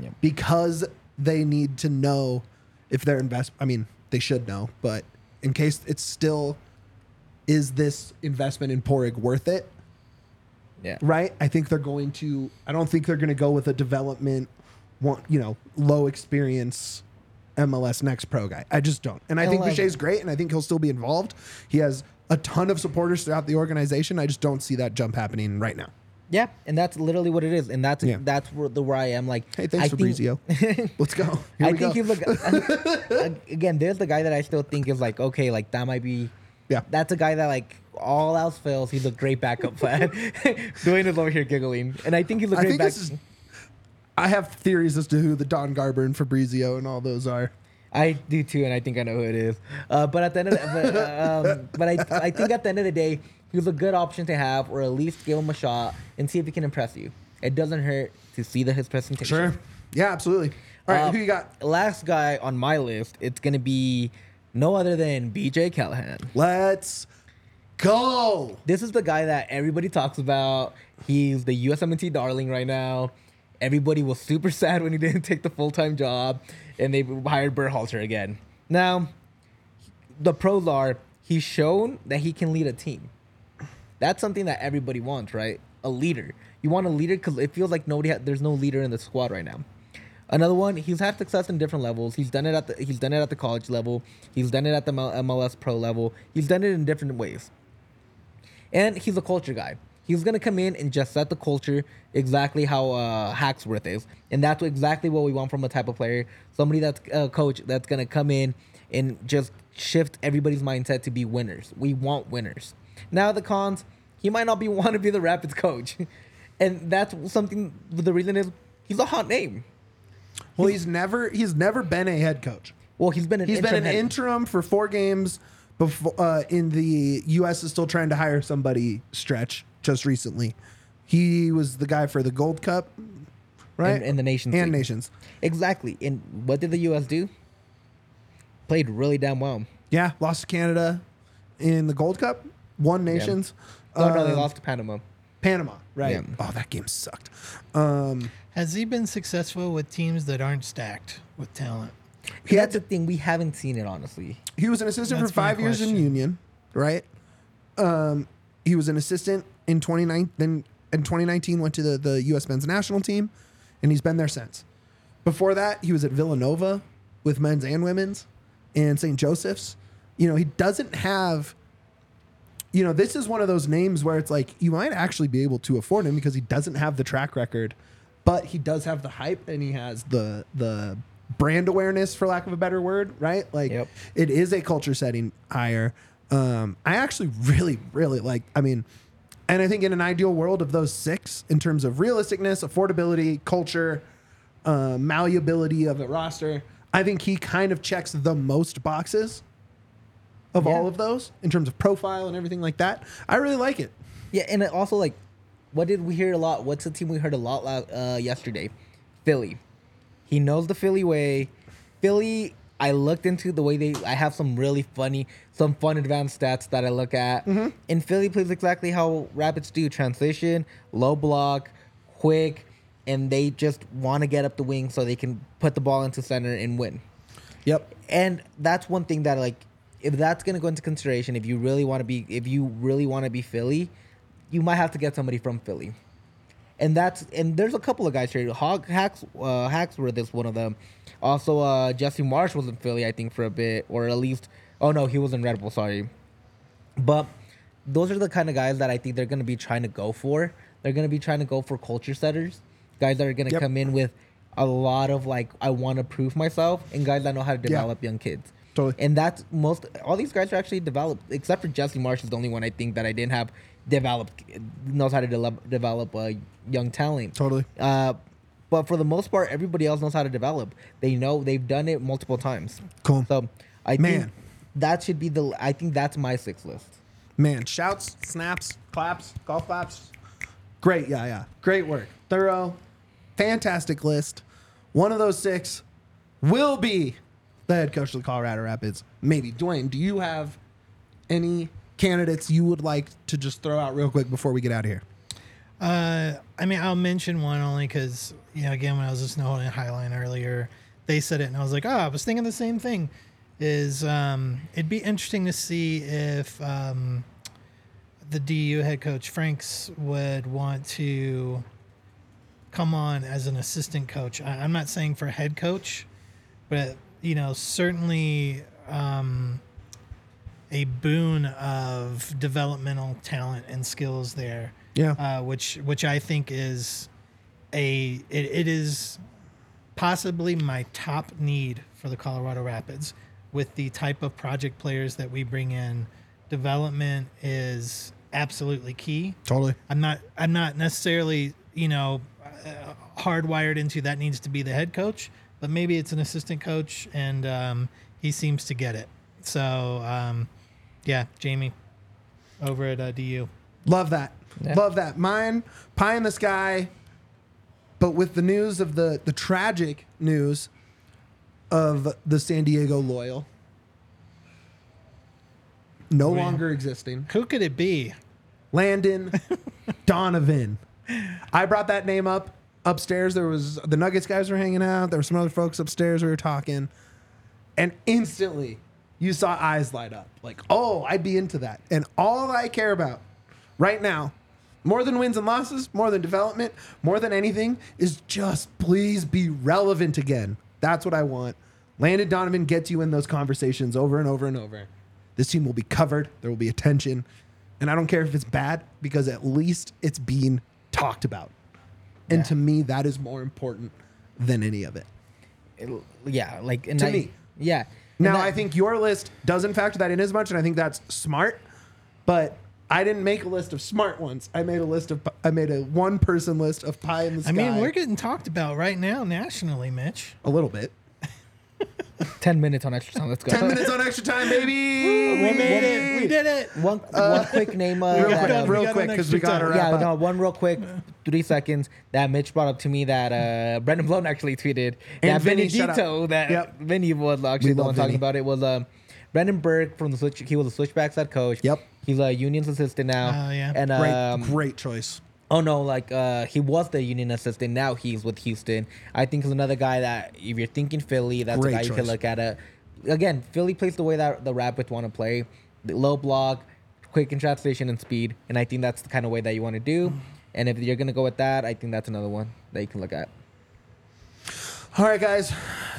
[SPEAKER 2] Yep.
[SPEAKER 1] because they need to know if they're invest. I mean, they should know, but in case it's still, is this investment in Padraig worth it?
[SPEAKER 2] Yeah.
[SPEAKER 1] right? I think they're going to. I don't think they're going to go with a development, one you know, low experience MLS next pro guy. I just don't. And I think
[SPEAKER 2] MLS
[SPEAKER 1] Bushey's great, and I think he'll still be involved. He has a ton of supporters throughout the organization. I just don't see that jump happening right now.
[SPEAKER 2] Yeah, and that's literally what it is, and that's
[SPEAKER 1] Yeah.
[SPEAKER 2] that's where the where I am. Like,
[SPEAKER 1] Hey, thanks,
[SPEAKER 2] I think-
[SPEAKER 1] Fabrizio. Let's go. Here
[SPEAKER 2] I think
[SPEAKER 1] go.
[SPEAKER 2] he's like again. There's the guy that I still think is like okay, like that might be.
[SPEAKER 1] Yeah.
[SPEAKER 2] That's a guy that like all else fails, he's a great backup plan. Dwayne is over here giggling, and I think he's a
[SPEAKER 1] I
[SPEAKER 2] great
[SPEAKER 1] think
[SPEAKER 2] back.
[SPEAKER 1] I have theories as to who the Don Garber and Fabrizio and all those are.
[SPEAKER 2] I do too, and I think I know who it is. Uh, but at the end of the, but, uh, um, but I, I think at the end of the day, he's a good option to have, or at least give him a shot and see if he can impress you. It doesn't hurt to see the his presentation. Sure.
[SPEAKER 1] Yeah, absolutely. All right, who you got?
[SPEAKER 2] Last guy on my list, it's gonna be no other than BJ Callaghan.
[SPEAKER 1] Let's go.
[SPEAKER 2] This is the guy that everybody talks about. He's the USMNT darling right now. Everybody was super sad when he didn't take the full time job, and they hired Berhalter again. Now, the pros are he's shown that he can lead a team. That's something that everybody wants, right? A leader. You want a leader because it feels like nobody. Ha- there's no leader in the squad right now. Another one, he's had success in different levels. He's done it at the he's done it at the college level. He's done it at the MLS pro level. He's done it in different ways. And he's a culture guy. He's gonna come in and just set the culture exactly how uh, Hackworth is, and that's exactly what we want from a type of player. Somebody that's a coach that's gonna come in and just shift everybody's mindset to be winners. We want winners. Now the cons, he might not be want to be the Rapids coach, and that's something. The reason is he's a hot name.
[SPEAKER 1] Well, he's never he's never been a head coach.
[SPEAKER 2] Well, he's been an
[SPEAKER 1] He's been an
[SPEAKER 2] head-
[SPEAKER 1] interim for four games before. Uh, in the U.S. is still trying to hire somebody. Stretch just recently. He was the guy for the Gold Cup, right?
[SPEAKER 2] And- and the Nations
[SPEAKER 1] and
[SPEAKER 2] League.
[SPEAKER 1] nations.
[SPEAKER 2] exactly. And what did the U.S. do? Played really damn well.
[SPEAKER 1] Yeah, lost to Canada in the Gold Cup. Won nations.
[SPEAKER 2] Oh no, they
[SPEAKER 1] Um,
[SPEAKER 2] lost to Panama.
[SPEAKER 1] Panama, right?
[SPEAKER 2] Yeah.
[SPEAKER 1] Oh, that game sucked. Um,
[SPEAKER 3] Has he been successful with teams that aren't stacked with talent?
[SPEAKER 1] he
[SPEAKER 2] That's the thing. We haven't seen it honestly.
[SPEAKER 1] He was an assistant
[SPEAKER 3] That's
[SPEAKER 1] for
[SPEAKER 3] my
[SPEAKER 1] five years in
[SPEAKER 3] question.
[SPEAKER 1] Union, right? Um, he was an assistant in 29 then in 2019 went to the, the U.S. men's national team, and he's been there since. Before that, he was at Villanova with men's and women's, and St. Joseph's. You know, he doesn't have. You know, this is one of those names where it's like you might actually be able to afford him because he doesn't have the track record, but he does have the hype and he has the the brand awareness, for lack of a better word, right? Like
[SPEAKER 2] Yep.
[SPEAKER 1] it is a culture setting hire. Um, I actually really, really like. I mean, and I think in an ideal world of those six, in terms of realisticness, affordability, culture, uh, malleability of a roster, I think he kind of checks the most boxes of
[SPEAKER 2] Yeah.
[SPEAKER 1] all of those in terms of profile and everything like that. I really like it.
[SPEAKER 2] Yeah, and it also like, what did we hear a lot? What's the team we heard a lot la- uh, yesterday? Philly. He knows the Philly way. Philly. I looked into the way they. I have some really funny, some fun advanced stats that I look at. And Philly plays exactly how Rapids do: transition, low block, quick, and they just want to get up the wing so they can put the ball into center and win.
[SPEAKER 1] Yep.
[SPEAKER 2] and that's one thing that like if that's gonna go into consideration if you really want to be if you really want to be philly you might have to get somebody from philly and that's and there's a couple of guys here hog hacks uh hackworth is one of them also uh jesse marsch was in philly i think for a bit or at least oh no he was in red bull sorry but those are the kind of guys that I think they're going to be trying to go for. They're going to be trying to go for culture setters, guys that are going to
[SPEAKER 1] Yep.
[SPEAKER 2] come in with a lot of like I want to prove myself, and guys that know how to develop young kids.
[SPEAKER 1] Totally.
[SPEAKER 2] And that's most all these guys are actually developed, except for Jesse Marsch is the only one I think that I didn't have developed knows how to develop develop a young talent.
[SPEAKER 1] Totally.
[SPEAKER 2] Uh, but for the most part, everybody else knows how to develop. They know they've done it multiple times.
[SPEAKER 1] Cool.
[SPEAKER 2] So I
[SPEAKER 1] Man.
[SPEAKER 2] think that should be the. I think that's my six list.
[SPEAKER 1] Man, shouts, snaps, claps, golf claps. Great, yeah, yeah. Great work. Thorough, fantastic list. One of those six will be the head coach of the Colorado Rapids. Maybe. Duane, do you have any candidates you would like to just throw out real quick before we get out of here?
[SPEAKER 3] Uh, I mean, I'll mention one only because you know, again, when I was listening to Holding Highline earlier, they said it, and I was like, oh, I was thinking the same thing. Is um, it'd be interesting to see if um, the DU head coach Franks would want to come on as an assistant coach. I, I'm not saying for head coach, but you know, certainly um, a boon of developmental talent and skills there
[SPEAKER 1] Yeah.
[SPEAKER 3] uh, which which I think is a it, it is possibly my top need for the Colorado Rapids with the type of project players that we bring in. Development is absolutely key.
[SPEAKER 1] totally.
[SPEAKER 3] I'm not I'm not necessarily you know uh, hardwired into that needs to be the head coach, but maybe it's an assistant coach, and um, he seems to get it. So, um, yeah, Jamie over at uh, DU.
[SPEAKER 1] Love that.
[SPEAKER 2] Yeah.
[SPEAKER 1] Love that. Mine, pie in the sky, but with the news of the the tragic news of the San Diego Loyal no
[SPEAKER 3] Man.
[SPEAKER 1] longer existing.
[SPEAKER 3] Who could it be?
[SPEAKER 1] Landon Donovan. I brought that name up upstairs. There was the Nuggets guys were hanging out. There were some other folks upstairs. We were talking, and instantly you saw eyes light up. Like, oh, I'd be into that. And all I care about right now, more than wins and losses, more than development, more than anything, is just please be relevant again. That's what I want. Landon Donovan gets you in those conversations over and over and over. This team will be covered. There will be attention. And I don't care if it's bad because at least it's being talked about. And
[SPEAKER 2] Yeah.
[SPEAKER 1] to me, that is more important than any of it.
[SPEAKER 2] It- yeah, like and
[SPEAKER 1] To
[SPEAKER 2] I-
[SPEAKER 1] me.
[SPEAKER 2] Yeah.
[SPEAKER 1] Now,
[SPEAKER 2] that-
[SPEAKER 1] I think your list doesn't factor that in as much, and I think that's smart. But I didn't make a list of smart ones. I made a list of I made a one person list of pie in the sky.
[SPEAKER 3] I mean, we're getting talked about right now nationally, Mitch.
[SPEAKER 1] a little bit.
[SPEAKER 2] Ten minutes on extra time. Let's go.
[SPEAKER 1] Ten minutes on extra time, baby.
[SPEAKER 3] We made it. We did it.
[SPEAKER 2] One one quick name. Uh,
[SPEAKER 1] Real
[SPEAKER 2] that,
[SPEAKER 1] quick,
[SPEAKER 2] um,
[SPEAKER 1] real
[SPEAKER 3] got
[SPEAKER 1] quick,
[SPEAKER 3] an
[SPEAKER 1] because we
[SPEAKER 3] extra
[SPEAKER 1] got to
[SPEAKER 3] time.
[SPEAKER 1] wrap
[SPEAKER 2] yeah,
[SPEAKER 1] up.
[SPEAKER 2] no, one real quick, three seconds. That Mitch brought up to me that uh, Brendan Blown actually tweeted
[SPEAKER 1] And
[SPEAKER 2] that
[SPEAKER 1] Vinny,
[SPEAKER 2] Vinny
[SPEAKER 1] shout out.
[SPEAKER 2] Dito that
[SPEAKER 1] Yep.
[SPEAKER 2] Vinny was actually
[SPEAKER 1] We
[SPEAKER 2] the
[SPEAKER 1] love
[SPEAKER 2] one talking about it was um, Brendan Burke from the switch. He was a switchbacks head coach.
[SPEAKER 1] Yep.
[SPEAKER 2] He's a Union's assistant now.
[SPEAKER 3] Oh, yeah.
[SPEAKER 2] And
[SPEAKER 1] Great,
[SPEAKER 2] um,
[SPEAKER 1] great choice.
[SPEAKER 2] Oh no, like uh he was the union assistant. Now he's with Houston. I think he's another guy that if you're thinking Philly, that's
[SPEAKER 1] Great
[SPEAKER 2] a guy you can look at. It again, Philly plays the way that the Rapids want to play, the low block, quick in transition and speed, and I think that's the kind of way that you want to do. And if you're gonna go with that, I think that's another one that you can look at.
[SPEAKER 1] All right, guys.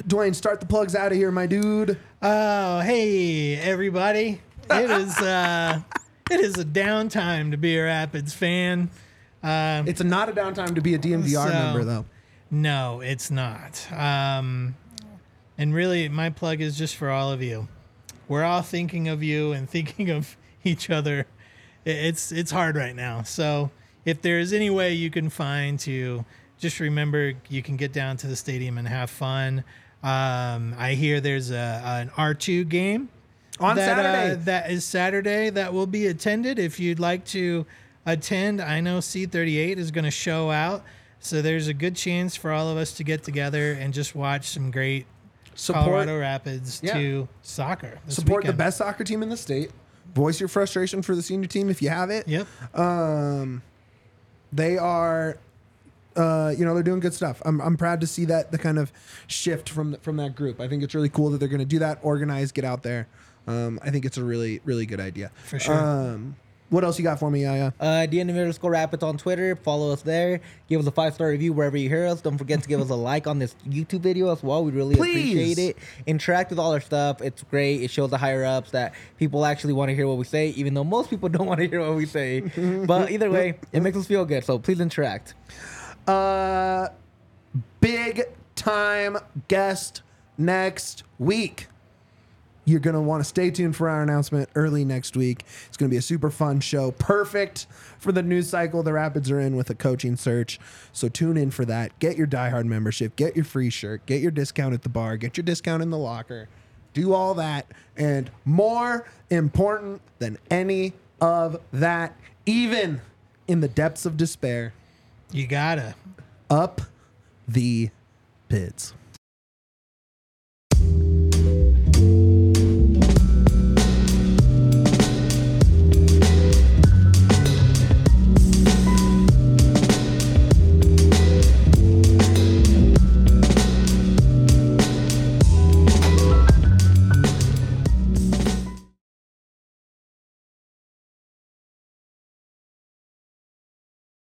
[SPEAKER 1] Duane, start the plugs out of here, my dude.
[SPEAKER 3] Oh, hey everybody! It is uh, it is a downtime to be a Rapids fan. Um,
[SPEAKER 1] It's not a downtime to be a DNVR
[SPEAKER 3] So-
[SPEAKER 1] member, though.
[SPEAKER 3] no, it's not. Um, and really, my plug is just for all of you. We're all thinking of you and thinking of each other. It's it's hard right now. So if there is any way you can find to just remember, you can get down to the stadium and have fun. Um, I hear there's a an R two game
[SPEAKER 1] On
[SPEAKER 3] that,
[SPEAKER 1] Saturday.
[SPEAKER 3] Uh, that is Saturday that will be attended. If you'd like to attend, I know C38 is going to show out. So there's a good chance for all of us to get together and just watch some great
[SPEAKER 1] Support,
[SPEAKER 3] Colorado Rapids
[SPEAKER 1] Yeah.
[SPEAKER 3] to soccer.
[SPEAKER 1] support the best soccer team in the state. Voice your frustration for the senior team if you have it.
[SPEAKER 3] Yep.
[SPEAKER 1] Um, they are, uh, you know, they're doing good stuff. I'm, I'm proud to see that the kind of shift from the, from that group. I think it's really cool that they're going to do that, organize, get out there. Um, I think it's a really really good idea.
[SPEAKER 3] For sure.
[SPEAKER 1] Um, what else you got for me, Yaya?
[SPEAKER 2] Uh, DN underscore Rapids on Twitter. Follow us there. Give us a five star review wherever you hear us. Don't forget to give us a like on this YouTube video as well. We really
[SPEAKER 1] Please.
[SPEAKER 2] appreciate it. Interact with all our stuff. It's great. It shows the higher ups that people actually want to hear what we say, even though most people don't want to hear what we say. but either way, it makes us feel good. So please interact.
[SPEAKER 1] Uh, big time guest next week. You're going to want to stay tuned for our announcement early next week. It's going to be a super fun show. Perfect for the news cycle the Rapids are in with a coaching search. So tune in for that. Get your diehard membership, get your free shirt, get your discount at the bar, get your discount in the locker. Do all that. And more important than any of that, even in the depths of despair,
[SPEAKER 3] You gotta.
[SPEAKER 1] up the pids.